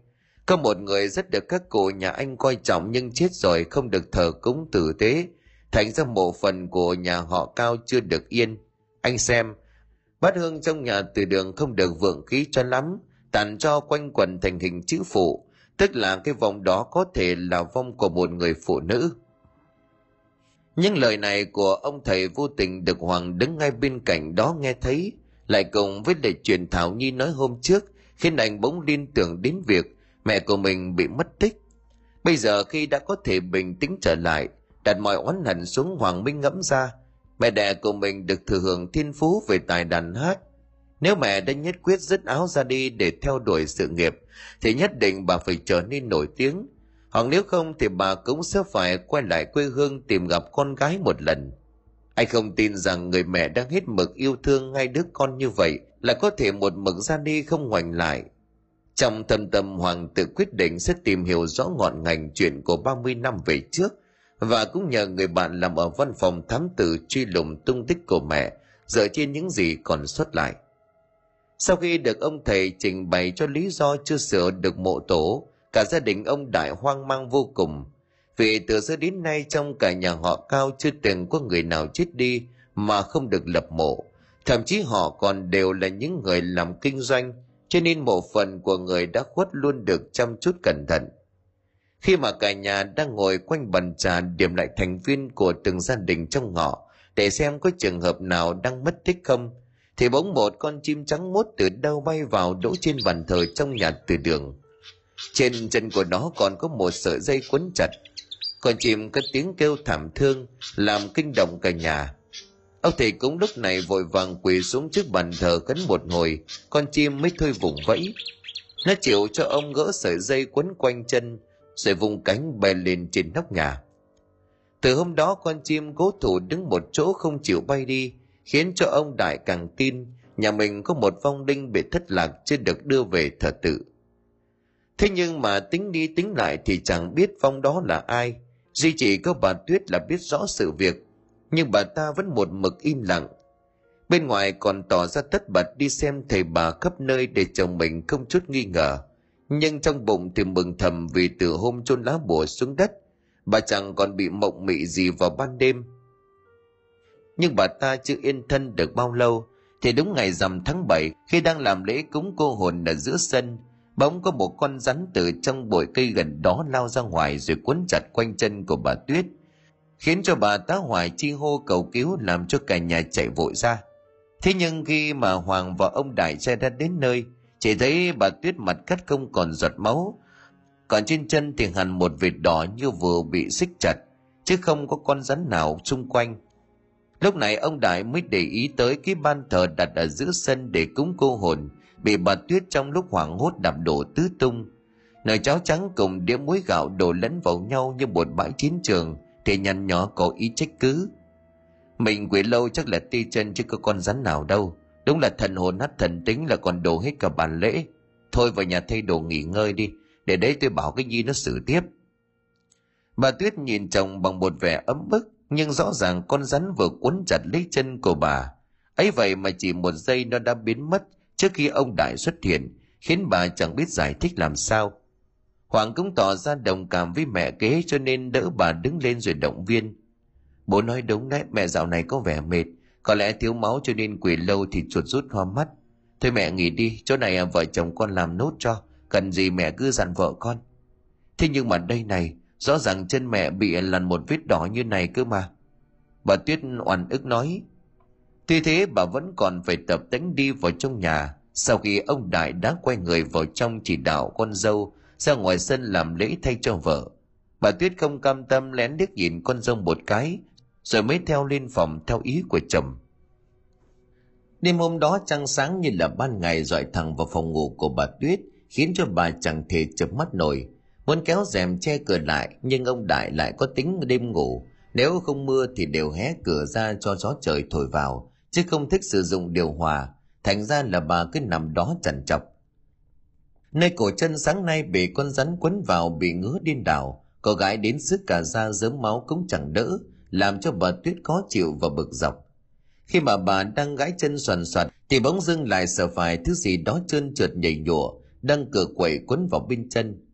Có một người rất được các cụ nhà anh coi trọng nhưng chết rồi không được thờ cúng tử tế. Thành ra mộ phần của nhà họ cao chưa được yên. Anh xem bát hương trong nhà từ đường không được vượng khí cho lắm tàn cho quanh quần thành hình chữ phụ, tức là cái vòng đó có thể là vong của một người phụ nữ. Những lời này của ông thầy vô tình được Hoàng đứng ngay bên cạnh đó nghe thấy, lại cùng với lời truyền Thảo Nhi nói hôm trước, khiến anh bỗng liên tưởng đến việc mẹ của mình bị mất tích. Bây giờ khi đã có thể bình tĩnh trở lại, đặt mọi oán hận xuống Hoàng Minh ngẫm ra, mẹ đẻ của mình được thừa hưởng thiên phú về tài đàn hát, nếu mẹ đã nhất quyết dứt áo ra đi để theo đuổi sự nghiệp, thì nhất định bà phải trở nên nổi tiếng. Hoặc nếu không thì bà cũng sẽ phải quay lại quê hương tìm gặp con gái một lần. Anh không tin rằng người mẹ đang hết mực yêu thương hai đứa con như vậy là có thể một mực ra đi không ngoảnh lại. Trong thâm tâm Hoàng tự quyết định sẽ tìm hiểu rõ ngọn ngành chuyện của 30 năm về trước và cũng nhờ người bạn làm ở văn phòng thám tử truy lùng tung tích của mẹ dựa trên những gì còn xuất lại. Sau khi được ông thầy trình bày cho lý do chưa sửa được mộ tổ, cả gia đình ông Đại hoang mang vô cùng. Vì từ xưa đến nay trong cả nhà họ Cao chưa từng có người nào chết đi mà không được lập mộ. thậm chí họ còn đều là những người làm kinh doanh, cho nên mộ phần của người đã khuất luôn được chăm chút cẩn thận khi mà cả nhà đang ngồi quanh bàn trà điểm lại thành viên của từng gia đình trong ngõ, để xem có trường hợp nào đang mất tích không, thì bỗng một con chim trắng mốt từ đâu bay vào đỗ trên bàn thờ trong nhà từ đường trên chân của nó còn có một sợi dây quấn chặt con chim có tiếng kêu thảm thương, làm kinh động cả nhà. Ông thầy cũng lúc này vội vàng quỳ xuống trước bàn thờ khấn một hồi, con chim mới thôi vùng vẫy. Nó chịu cho ông gỡ sợi dây quấn quanh chân, rồi vùng cánh bay lên trên nóc nhà. Từ hôm đó con chim cố thủ đứng một chỗ không chịu bay đi, khiến cho ông đại càng tin nhà mình có một vong linh bị thất lạc chưa được đưa về thờ tự. Thế nhưng mà tính đi tính lại thì chẳng biết vong đó là ai duy chỉ có bà tuyết là biết rõ sự việc, nhưng bà ta vẫn một mực im lặng. Bên ngoài còn tỏ ra tất bật đi xem thầy bà khắp nơi để chồng mình không chút nghi ngờ. Nhưng trong bụng thì mừng thầm vì từ hôm chôn lá bùa xuống đất, bà chẳng còn bị mộng mị gì vào ban đêm. Nhưng bà ta chưa yên thân được bao lâu, thì đúng ngày rằm tháng 7 khi đang làm lễ cúng cô hồn ở giữa sân bỗng có một con rắn từ trong bụi cây gần đó lao ra ngoài rồi quấn chặt quanh chân của bà tuyết, khiến cho bà tá hoài chi hô cầu cứu làm cho cả nhà chạy vội ra. Thế nhưng khi mà hoàng và ông đại xe đã đến nơi, chỉ thấy bà tuyết mặt cắt không còn giọt máu, còn trên chân thì hằn một vệt đỏ như vừa bị xích chặt, chứ không có con rắn nào xung quanh. Lúc này ông đại mới để ý tới cái ban thờ đặt ở giữa sân để cúng cô hồn bị bà tuyết trong lúc hoảng hốt đạp đổ tứ tung. Nồi cháo trắng cùng đĩa muối gạo đổ lẫn vào nhau như một bãi chiến trường, thì nhăn nhỏ có ý trách cứ. Mình quỷ lâu chắc là ti chân chứ có con rắn nào đâu. Đúng là thần hồn nát thần tính là còn đổ hết cả bàn lễ. Thôi vào nhà thay đồ nghỉ ngơi đi, để đấy tôi bảo cái gì nó xử tiếp. Bà tuyết nhìn chồng bằng một vẻ ấm bức, nhưng rõ ràng con rắn vừa quấn chặt lấy chân của bà. Ấy vậy mà chỉ một giây nó đã biến mất trước khi ông đại xuất hiện, khiến bà chẳng biết giải thích làm sao. Hoàng cũng tỏ ra đồng cảm với mẹ kế, cho nên đỡ bà đứng lên rồi động viên. Bố nói đúng đấy, mẹ dạo này có vẻ mệt, có lẽ thiếu máu cho nên quỷ lâu thì chuột rút hoa mắt. Thôi mẹ nghỉ đi, chỗ này à, vợ chồng con làm nốt cho, cần gì mẹ cứ dặn vợ con. Thế nhưng mà đây này, rõ ràng chân mẹ bị lằn một vết đỏ như này cơ mà. Bà tuyết oằn ức nói tuy thế bà vẫn còn phải tập tánh đi vào trong nhà. Sau khi ông đại đã quay người vào trong chỉ đạo con dâu, ra ngoài sân làm lễ thay cho vợ. Bà tuyết không cam tâm lén liếc nhìn con dâu một cái, rồi mới theo lên phòng theo ý của chồng. Đêm hôm đó trăng sáng như là ban ngày dọi thẳng vào phòng ngủ của bà tuyết, khiến cho bà chẳng thể chớp mắt nổi. Muốn kéo rèm che cửa lại, nhưng ông đại lại có tính đêm ngủ. Nếu không mưa thì đều hé cửa ra cho gió trời thổi vào chứ không thích sử dụng điều hòa, thành ra là bà cứ nằm đó chằn chọc nơi cổ chân sáng nay bị con rắn quấn vào bị ngứa điên đảo cô gái đến sức cả da dớm máu cũng chẳng đỡ, làm cho bà tuyết khó chịu và bực dọc. Khi mà bà đang gãi chân soàn soạt, thì bỗng dưng lại sợ phải thứ gì đó trơn trượt nhảy nhụa đang cửa quậy quấn vào bên chân.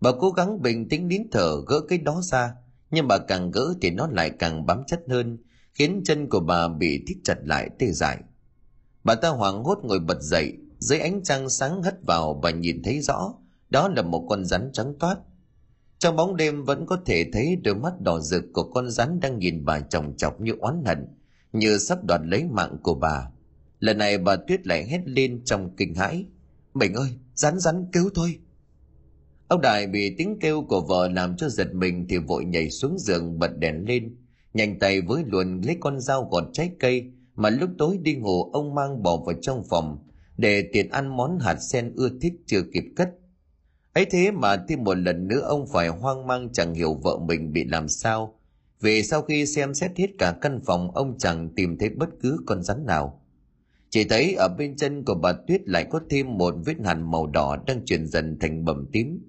Bà cố gắng bình tĩnh nín thở gỡ cái đó ra, nhưng bà càng gỡ thì nó lại càng bám chất hơn khiến chân của bà bị thít chặt lại tê dại. Bà ta hoảng hốt ngồi bật dậy, dưới ánh trăng sáng hất vào và nhìn thấy rõ, đó là một con rắn trắng toát. Trong bóng đêm vẫn có thể thấy đôi mắt đỏ rực của con rắn đang nhìn bà chồng chọc như oán hận, như sắp đoạt lấy mạng của bà. Lần này bà tuyết lại hét lên trong kinh hãi, mình ơi, rắn rắn cứu tôi. Ông đại bị tiếng kêu của vợ làm cho giật mình thì vội nhảy xuống giường bật đèn lên nhanh tay với luồn lấy con dao gọt trái cây mà lúc tối đi ngủ, ông mang bỏ vào trong phòng để tiện ăn món hạt sen ưa thích chưa kịp cất. Ấy thế mà thêm một lần nữa, ông phải hoang mang chẳng hiểu vợ mình bị làm sao. Vì sau khi xem xét hết cả căn phòng, ông chẳng tìm thấy bất cứ con rắn nào. Chỉ thấy ở bên chân của bà tuyết lại có thêm một vết hằn màu đỏ đang chuyển dần thành bầm tím.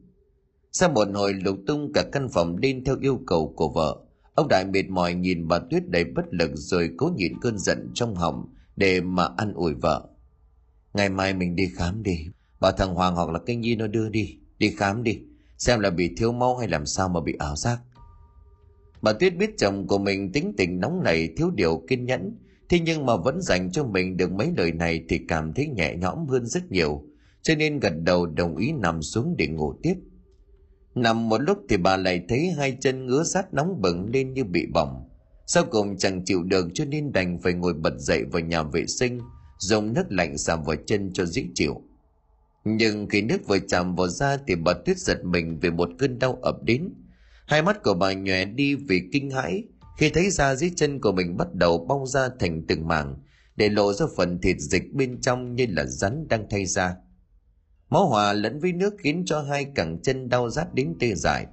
Sau một hồi lục tung, cả căn phòng lên theo yêu cầu của vợ ông đại mệt mỏi nhìn bà tuyết đầy bất lực rồi cố nhịn cơn giận trong họng để mà ăn ủi vợ. Ngày mai mình đi khám đi. Bà thằng hoàng hoặc là cái nhi nó đưa đi. Đi khám đi. Xem là bị thiếu máu hay làm sao mà bị ảo giác. Bà tuyết biết chồng của mình tính tình nóng nảy, thiếu điều kiên nhẫn. Thế nhưng mà vẫn dành cho mình được mấy lời này thì cảm thấy nhẹ nhõm hơn rất nhiều. Cho nên gật đầu đồng ý nằm xuống để ngủ tiếp nằm một lúc thì bà lại thấy hai chân ngứa sát nóng bừng lên như bị bỏng. Sau cùng chẳng chịu được cho nên đành phải ngồi bật dậy vào nhà vệ sinh, dùng nước lạnh xả vào chân cho dễ chịu. Nhưng khi nước vừa chạm vào da thì bà tuyết giật mình vì một cơn đau ập đến. Hai mắt của bà nhòe đi vì kinh hãi khi thấy da dưới chân của mình bắt đầu bong ra thành từng mảng, để lộ ra phần thịt dịch bên trong như là rắn đang thay da máu hòa lẫn với nước khiến cho hai cẳng chân đau rát đến tê dại.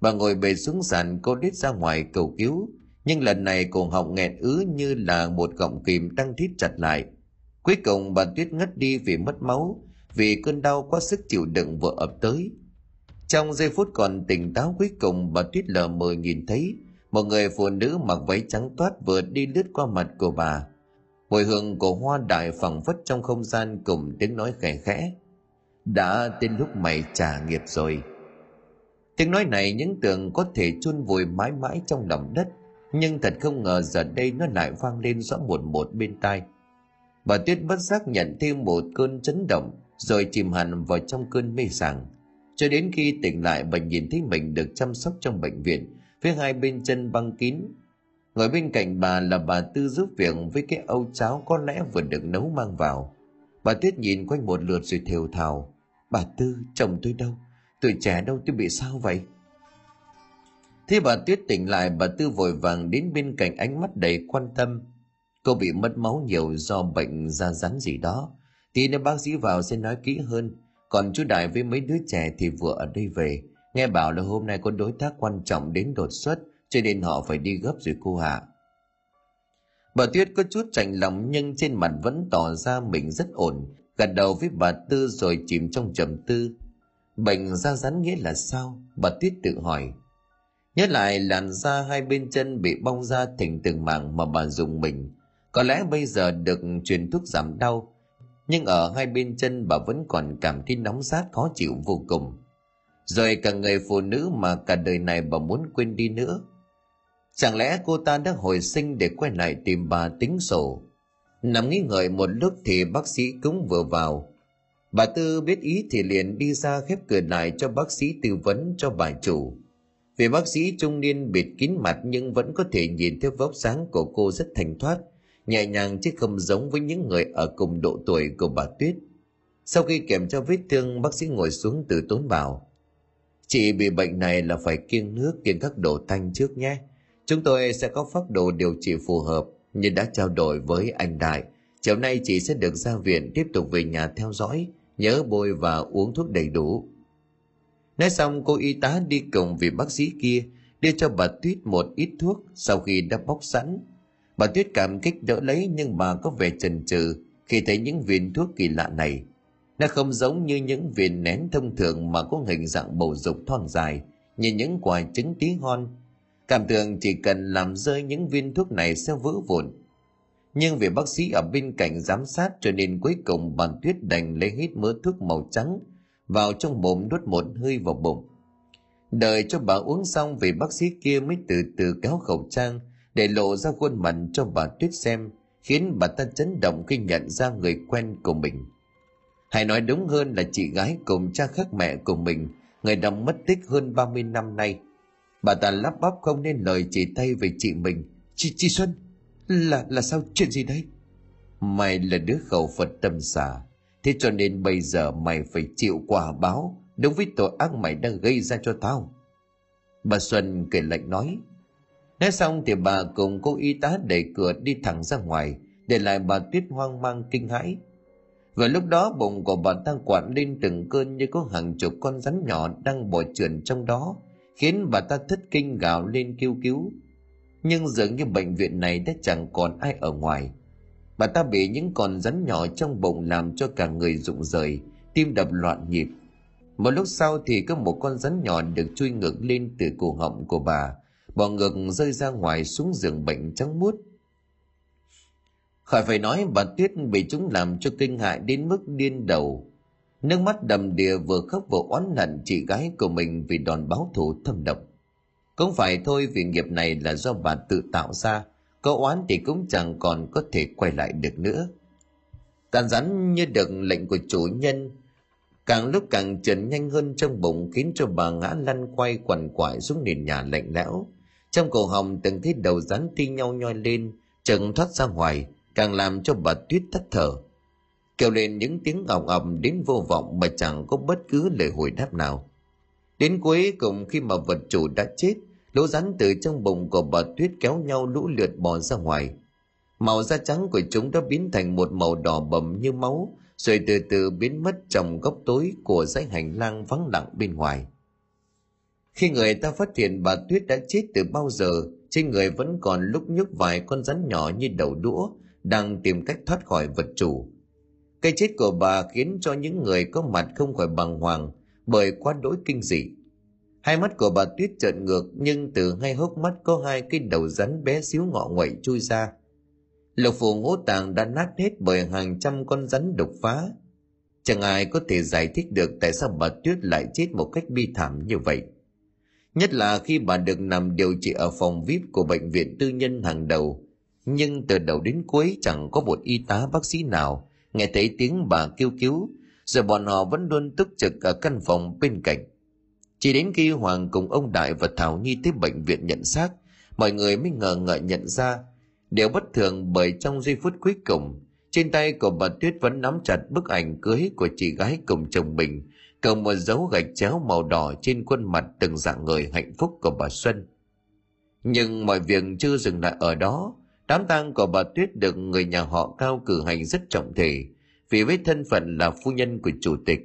Bà ngồi bề xuống sàn, cô đít ra ngoài cầu cứu. Nhưng lần này cổ họng nghẹn ứ như là một gọng kìm đang thít chặt lại. Cuối cùng bà tuyết ngất đi vì mất máu, vì cơn đau quá sức chịu đựng vừa ập tới. Trong giây phút còn tỉnh táo cuối cùng, bà tuyết lờ mờ nhìn thấy một người phụ nữ mặc váy trắng toát vừa đi lướt qua mặt của bà. Mùi hương của hoa đại phẳng phất trong không gian cùng tiếng nói khẽ khẽ đã đến lúc mày trả nghiệp rồi. Tiếng nói này những tưởng có thể chôn vùi mãi mãi trong lòng đất, nhưng thật không ngờ giờ đây nó lại vang lên rõ một một bên tai. Bà tuyết bất giác nhận thêm một cơn chấn động, rồi chìm hẳn vào trong cơn mê sảng. Cho đến khi tỉnh lại, bà nhìn thấy mình được chăm sóc trong bệnh viện với hai bên chân băng kín. Ngồi bên cạnh bà là bà tư giúp việc với cái âu cháo có lẽ vừa được nấu mang vào. Bà tuyết nhìn quanh một lượt rồi thều thào bà tư, chồng tôi đâu? Tuổi trẻ đâu tôi bị sao vậy? Thế bà tuyết tỉnh lại, bà tư vội vàng đến bên cạnh ánh mắt đầy quan tâm. Cô bị mất máu nhiều do bệnh da rắn gì đó. Tí nữa bác sĩ vào sẽ nói kỹ hơn. Còn chú đại với mấy đứa trẻ thì vừa ở đây về. Nghe bảo là hôm nay có đối tác quan trọng đến đột xuất, cho nên họ phải đi gấp rồi cô hạ bà tuyết có chút chạnh lòng nhưng trên mặt vẫn tỏ ra mình rất ổn gật đầu với bà tư rồi chìm trong trầm tư. Bệnh da rắn nghĩa là sao? Bà tuyết tự hỏi. Nhớ lại làn da hai bên chân bị bong ra thành từng mảng mà bà dùng mình. Có lẽ bây giờ được truyền thuốc giảm đau, nhưng ở hai bên chân bà vẫn còn cảm thấy nóng rát khó chịu vô cùng. Rồi cả người phụ nữ mà cả đời này bà muốn quên đi nữa. Chẳng lẽ cô ta đã hồi sinh để quay lại tìm bà tính sổ? Nằm nghĩ ngợi một lúc thì bác sĩ cũng vừa vào. Bà tư biết ý thì liền đi ra khép cửa lại cho bác sĩ tư vấn cho bà chủ. Vì bác sĩ trung niên bịt kín mặt nhưng vẫn có thể nhìn thấy vóc dáng của cô rất thành thoát, nhẹ nhàng chứ không giống với những người ở cùng độ tuổi của bà tuyết. Sau khi kiểm tra vết thương, bác sĩ ngồi xuống từ tốn bảo, chị bị bệnh này là phải kiêng nước kiêng các đồ thanh trước nhé. Chúng tôi sẽ có phác đồ điều trị phù hợp như đã trao đổi với anh đại. Chiều nay chị sẽ được ra viện tiếp tục về nhà theo dõi, nhớ bôi và uống thuốc đầy đủ. Nói xong, cô y tá đi cùng vị bác sĩ kia, đưa cho bà tuyết một ít thuốc sau khi đã bóc sẵn. Bà tuyết cảm kích đỡ lấy, nhưng bà có vẻ chần chừ khi thấy những viên thuốc kỳ lạ này. Nó không giống như những viên nén thông thường mà có hình dạng bầu dục thon dài, như những quả trứng tí hon cảm tưởng chỉ cần làm rơi những viên thuốc này sẽ vỡ vụn. Nhưng vì bác sĩ ở bên cạnh giám sát cho nên cuối cùng bàn tuyết đành lấy hết mớ thuốc màu trắng vào trong mồm nuốt một hơi vào bụng. Đợi cho bà uống xong vì bác sĩ kia mới từ từ kéo khẩu trang để lộ ra khuôn mặt cho bà tuyết xem, khiến bà ta chấn động khi nhận ra người quen của mình. Hay nói đúng hơn là chị gái cùng cha khác mẹ của mình, người đã mất tích hơn 30 năm nay bà ta lắp bắp không nên lời chỉ tay về chị mình. Chị chị xuân, là là sao chuyện gì đấy? Mày là đứa khẩu phật tâm xả thế cho nên bây giờ mày phải chịu quả báo đúng với tội ác mày đang gây ra cho tao. Bà xuân kể lạnh nói nói xong thì bà cùng cô y tá đẩy cửa đi thẳng ra ngoài, để lại bà tuyết hoang mang kinh hãi. Và lúc đó bụng của bà ta quặn lên từng cơn như có hàng chục con rắn nhỏ đang bò trườn trong đó khiến bà ta thất kinh gào lên kêu cứu. Nhưng dường như bệnh viện này đã chẳng còn ai ở ngoài. Bà ta bị những con rắn nhỏ trong bụng làm cho cả người rụng rời, tim đập loạn nhịp. Một lúc sau thì có một con rắn nhỏ được chui ngược lên từ cổ họng của bà bò ngược rơi ra ngoài xuống giường bệnh trắng muốt. Khỏi phải nói bà tuyết bị chúng làm cho kinh hại đến mức điên đầu nước mắt đầm đìa vừa khóc vừa oán hận chị gái của mình vì đòn báo thù thâm độc. Không phải thôi vì nghiệp này là do bà tự tạo ra, có oán thì cũng chẳng còn có thể quay lại được nữa. Tàn rắn như được lệnh của chủ nhân, càng lúc càng trần nhanh hơn trong bụng khiến cho bà ngã lăn quay quằn quại xuống nền nhà lạnh lẽo. Trong cổ họng từng thấy đầu rắn thi nhau nhoi lên chừng thoát ra ngoài, càng làm cho bà tuyết thất thở kêu lên những tiếng ọng ầm đến vô vọng mà chẳng có bất cứ lời hồi đáp nào. Đến cuối cùng khi mà vật chủ đã chết, lỗ rắn từ trong bụng của bà tuyết kéo nhau lũ lượt bò ra ngoài. Màu da trắng của chúng đã biến thành một màu đỏ bầm như máu, rồi từ từ biến mất trong góc tối của dãy hành lang vắng lặng bên ngoài. Khi người ta phát hiện bà tuyết đã chết từ bao giờ, trên người vẫn còn lúc nhúc vài con rắn nhỏ như đầu đũa, đang tìm cách thoát khỏi vật chủ cái chết của bà khiến cho những người có mặt không khỏi bàng hoàng bởi quá đỗi kinh dị. Hai mắt của bà tuyết trợn ngược, nhưng từ hai hốc mắt có hai cái đầu rắn bé xíu ngọ nguậy chui ra. Lục phủ ngũ tàng đã nát hết bởi hàng trăm con rắn độc phá. Chẳng ai có thể giải thích được tại sao bà tuyết lại chết một cách bi thảm như vậy. Nhất là khi bà được nằm điều trị ở phòng vip của bệnh viện tư nhân hàng đầu, nhưng từ đầu đến cuối chẳng có một y tá bác sĩ nào nghe thấy tiếng bà kêu cứu rồi bọn họ vẫn luôn túc trực ở căn phòng bên cạnh. Chỉ đến khi hoàng cùng ông đại và thảo nhi tới bệnh viện nhận xác, mọi người mới ngờ ngợ nhận ra điều bất thường bởi trong giây phút cuối cùng, trên tay của bà tuyết vẫn nắm chặt bức ảnh cưới của chị gái cùng chồng mình, cầm một dấu gạch chéo màu đỏ trên khuôn mặt từng dạng người hạnh phúc của bà xuân. Nhưng mọi việc chưa dừng lại ở đó đám tang của bà tuyết được người nhà họ cao cử hành rất trọng thể, vì với thân phận là phu nhân của chủ tịch.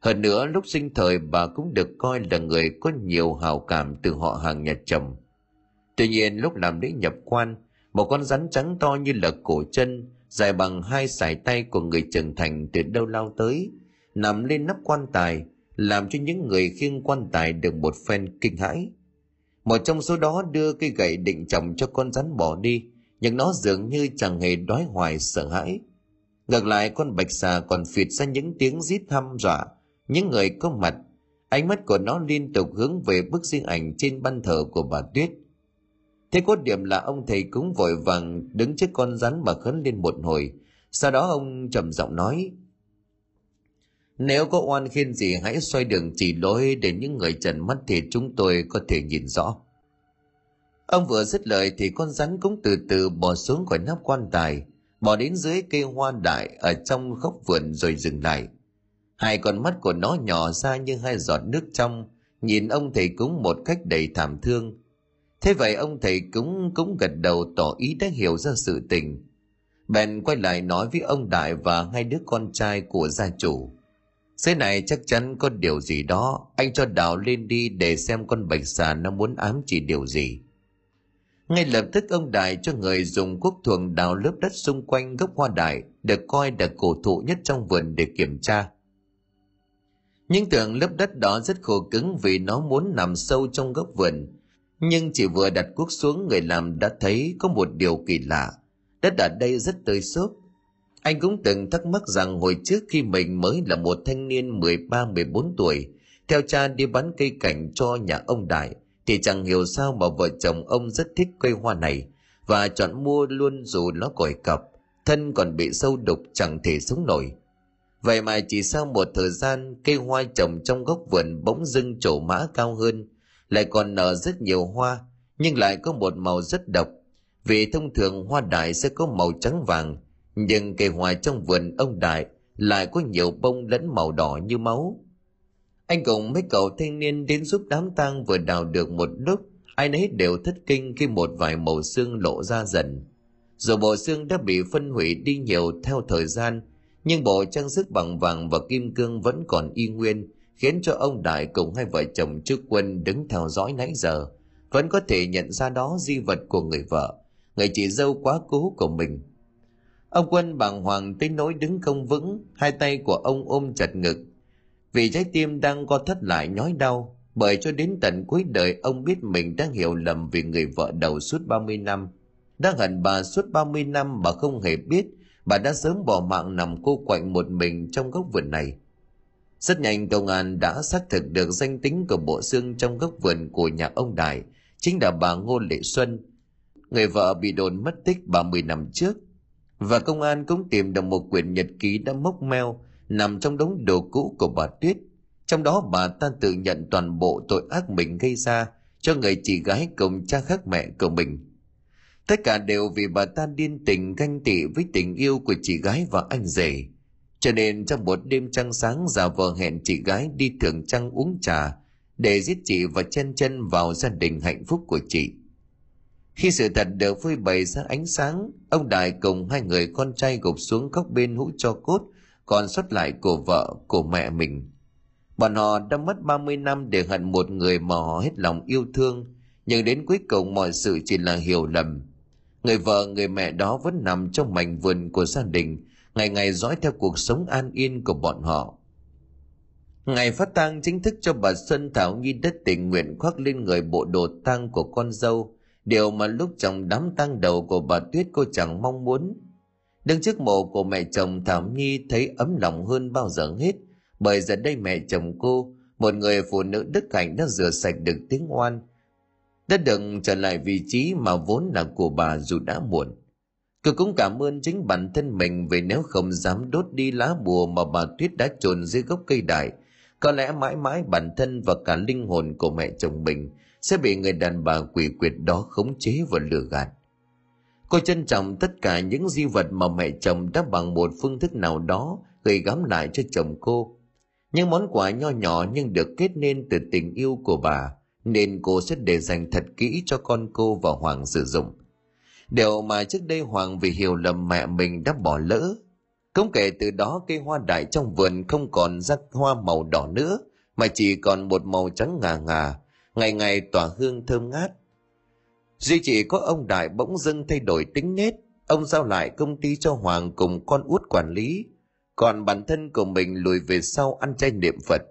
Hơn nữa, lúc sinh thời, bà cũng được coi là người có nhiều hào cảm từ họ hàng nhà chồng. Tuy nhiên, lúc làm lễ nhập quan, một con rắn trắng to như là cổ chân, dài bằng hai sải tay của người trưởng thành từ đâu lao tới, nằm lên nắp quan tài, làm cho những người khiêng quan tài được một phen kinh hãi. Một trong số đó đưa cây gậy định chồng cho con rắn bỏ đi nhưng nó dường như chẳng hề đói hoài sợ hãi. Ngược lại, con bạch xà còn phịt ra những tiếng rít thăm dọa. Những người có mặt, ánh mắt của nó liên tục hướng về bức di ảnh trên ban thờ của bà tuyết. Thế có điểm là ông thầy cũng vội vàng đứng trước con rắn mà khấn lên một hồi. Sau đó ông trầm giọng nói, nếu có oan khiên gì hãy xoay đường chỉ lối để những người trần mắt thì chúng tôi có thể nhìn rõ ông vừa dứt lời thì con rắn cũng từ từ bò xuống khỏi nắp quan tài, bò đến dưới cây hoa đại ở trong góc vườn rồi dừng lại. Hai con mắt của nó nhỏ ra như hai giọt nước trong, nhìn ông thầy cúng một cách đầy thảm thương. Thế vậy ông thầy cúng cũng gật đầu tỏ ý đã hiểu ra sự tình. Bèn quay lại nói với ông đại và hai đứa con trai của gia chủ. Dưới này chắc chắn có điều gì đó, anh cho đào lên đi để xem con bạch xà nó muốn ám chỉ điều gì ngay lập tức ông đại cho người dùng cuốc thường đào lớp đất xung quanh gốc hoa đại được coi là cổ thụ nhất trong vườn để kiểm tra. Những tưởng lớp đất đó rất khô cứng vì nó muốn nằm sâu trong gốc vườn. Nhưng chỉ vừa đặt cuốc xuống người làm đã thấy có một điều kỳ lạ. Đất ở đây rất tươi xốp. Anh cũng từng thắc mắc rằng hồi trước khi mình mới là một thanh niên 13-14 tuổi, theo cha đi bán cây cảnh cho nhà ông Đại, thì chẳng hiểu sao mà vợ chồng ông rất thích cây hoa này và chọn mua luôn dù nó còi cọc, thân còn bị sâu đục chẳng thể sống nổi. Vậy mà chỉ sau một thời gian, cây hoa trồng trong góc vườn bỗng dưng trổ mã cao hơn, lại còn nở rất nhiều hoa, nhưng lại có một màu rất độc. Vì thông thường hoa đại sẽ có màu trắng vàng, nhưng cây hoa trong vườn ông đại lại có nhiều bông lẫn màu đỏ như máu. Anh cùng mấy cậu thanh niên đến giúp đám tang vừa đào được một lúc, ai nấy đều thất kinh khi một vài màu xương lộ ra dần. Dù bộ xương đã bị phân hủy đi nhiều theo thời gian, nhưng bộ trang sức bằng vàng và kim cương vẫn còn y nguyên, khiến cho ông Đại cùng hai vợ chồng trước quân đứng theo dõi nãy giờ, vẫn có thể nhận ra đó di vật của người vợ, người chị dâu quá cố của mình. Ông quân bàng hoàng tới nỗi đứng không vững, hai tay của ông ôm chặt ngực. Vì trái tim đang co thất lại nhói đau, bởi cho đến tận cuối đời ông biết mình đang hiểu lầm vì người vợ đầu suốt 30 năm. đã hận bà suốt 30 năm bà không hề biết bà đã sớm bỏ mạng nằm cô quạnh một mình trong góc vườn này. Rất nhanh công an đã xác thực được danh tính của bộ xương trong góc vườn của nhà ông Đại, chính là bà Ngô Lệ Xuân. người vợ bị đồn mất tích 30 năm trước. Và công an cũng tìm được một quyển nhật ký đã mốc meo nằm trong đống đồ cũ của bà Tuyết. Trong đó bà ta tự nhận toàn bộ tội ác mình gây ra cho người chị gái cùng cha khác mẹ của mình. Tất cả đều vì bà ta điên tình ganh tị với tình yêu của chị gái và anh rể. Cho nên trong một đêm trăng sáng giả vờ hẹn chị gái đi thưởng trăng uống trà để giết chị và chen chân vào gia đình hạnh phúc của chị. Khi sự thật được phơi bày ra ánh sáng, ông Đại cùng hai người con trai gục xuống góc bên hũ cho cốt, còn xuất lại của vợ, của mẹ mình. Bọn họ đã mất 30 năm để hận một người mà họ hết lòng yêu thương, nhưng đến cuối cùng mọi sự chỉ là hiểu lầm. Người vợ, người mẹ đó vẫn nằm trong mảnh vườn của gia đình, ngày ngày dõi theo cuộc sống an yên của bọn họ. Ngày phát tang chính thức cho bà Xuân Thảo Nhi đất tình nguyện khoác lên người bộ đồ tang của con dâu, điều mà lúc chồng đám tang đầu của bà Tuyết cô chẳng mong muốn. Đứng trước mộ của mẹ chồng Thảo Nhi thấy ấm lòng hơn bao giờ hết, bởi giờ đây mẹ chồng cô, một người phụ nữ đức hạnh đã rửa sạch được tiếng oan, đã đừng trở lại vị trí mà vốn là của bà dù đã muộn. Cô cũng cảm ơn chính bản thân mình vì nếu không dám đốt đi lá bùa mà bà Tuyết đã trồn dưới gốc cây đại, có lẽ mãi mãi bản thân và cả linh hồn của mẹ chồng mình sẽ bị người đàn bà quỷ quyệt đó khống chế và lừa gạt. Cô trân trọng tất cả những di vật mà mẹ chồng đã bằng một phương thức nào đó gửi gắm lại cho chồng cô. Những món quà nho nhỏ nhưng được kết nên từ tình yêu của bà, nên cô sẽ để dành thật kỹ cho con cô và Hoàng sử dụng. Điều mà trước đây Hoàng vì hiểu lầm mẹ mình đã bỏ lỡ. không kể từ đó cây hoa đại trong vườn không còn rắc hoa màu đỏ nữa, mà chỉ còn một màu trắng ngà ngà, ngày ngày tỏa hương thơm ngát. Duy chỉ có ông Đại bỗng dưng thay đổi tính nết, ông giao lại công ty cho Hoàng cùng con út quản lý, còn bản thân của mình lùi về sau ăn chay niệm Phật.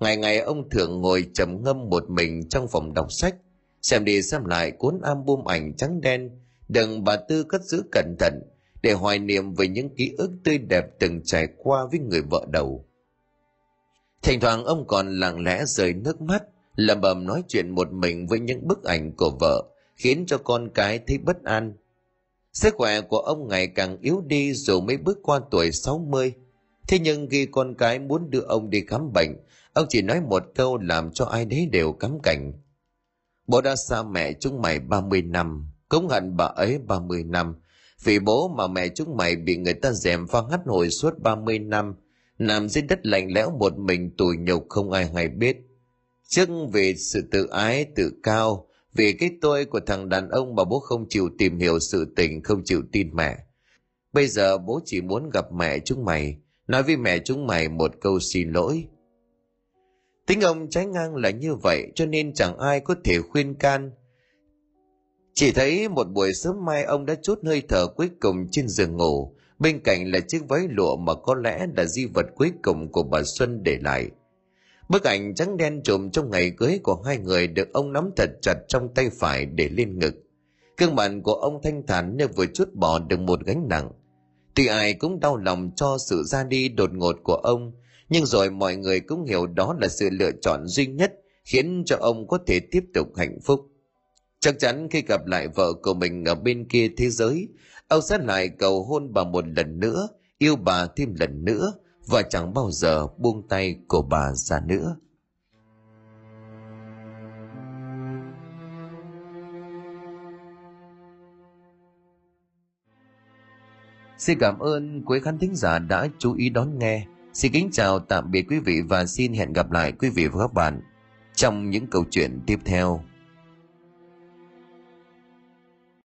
Ngày ngày ông thường ngồi trầm ngâm một mình trong phòng đọc sách, xem đi xem lại cuốn album ảnh trắng đen, đừng bà Tư cất giữ cẩn thận để hoài niệm về những ký ức tươi đẹp từng trải qua với người vợ đầu. Thỉnh thoảng ông còn lặng lẽ rơi nước mắt, lẩm bẩm nói chuyện một mình với những bức ảnh của vợ, khiến cho con cái thấy bất an. Sức khỏe của ông ngày càng yếu đi dù mới bước qua tuổi 60. Thế nhưng khi con cái muốn đưa ông đi khám bệnh, ông chỉ nói một câu làm cho ai đấy đều cắm cảnh. Bố đã xa mẹ chúng mày 30 năm, cống hận bà ấy 30 năm, vì bố mà mẹ chúng mày bị người ta dèm pha hắt hồi suốt 30 năm, nằm dưới đất lạnh lẽo một mình tủi nhục không ai hay biết. Trước vì sự tự ái, tự cao, vì cái tôi của thằng đàn ông mà bố không chịu tìm hiểu sự tình, không chịu tin mẹ. Bây giờ bố chỉ muốn gặp mẹ chúng mày, nói với mẹ chúng mày một câu xin lỗi. Tính ông trái ngang là như vậy cho nên chẳng ai có thể khuyên can. Chỉ thấy một buổi sớm mai ông đã chút hơi thở cuối cùng trên giường ngủ, bên cạnh là chiếc váy lụa mà có lẽ là di vật cuối cùng của bà Xuân để lại. Bức ảnh trắng đen trùm trong ngày cưới của hai người được ông nắm thật chặt trong tay phải để lên ngực. Cương mặt của ông thanh thản như vừa chút bỏ được một gánh nặng. Tuy ai cũng đau lòng cho sự ra đi đột ngột của ông, nhưng rồi mọi người cũng hiểu đó là sự lựa chọn duy nhất khiến cho ông có thể tiếp tục hạnh phúc. Chắc chắn khi gặp lại vợ của mình ở bên kia thế giới, ông sẽ lại cầu hôn bà một lần nữa, yêu bà thêm lần nữa và chẳng bao giờ buông tay của bà ra nữa. Xin cảm ơn quý khán thính giả đã chú ý đón nghe. Xin kính chào, tạm biệt quý vị và xin hẹn gặp lại quý vị và các bạn trong những câu chuyện tiếp theo.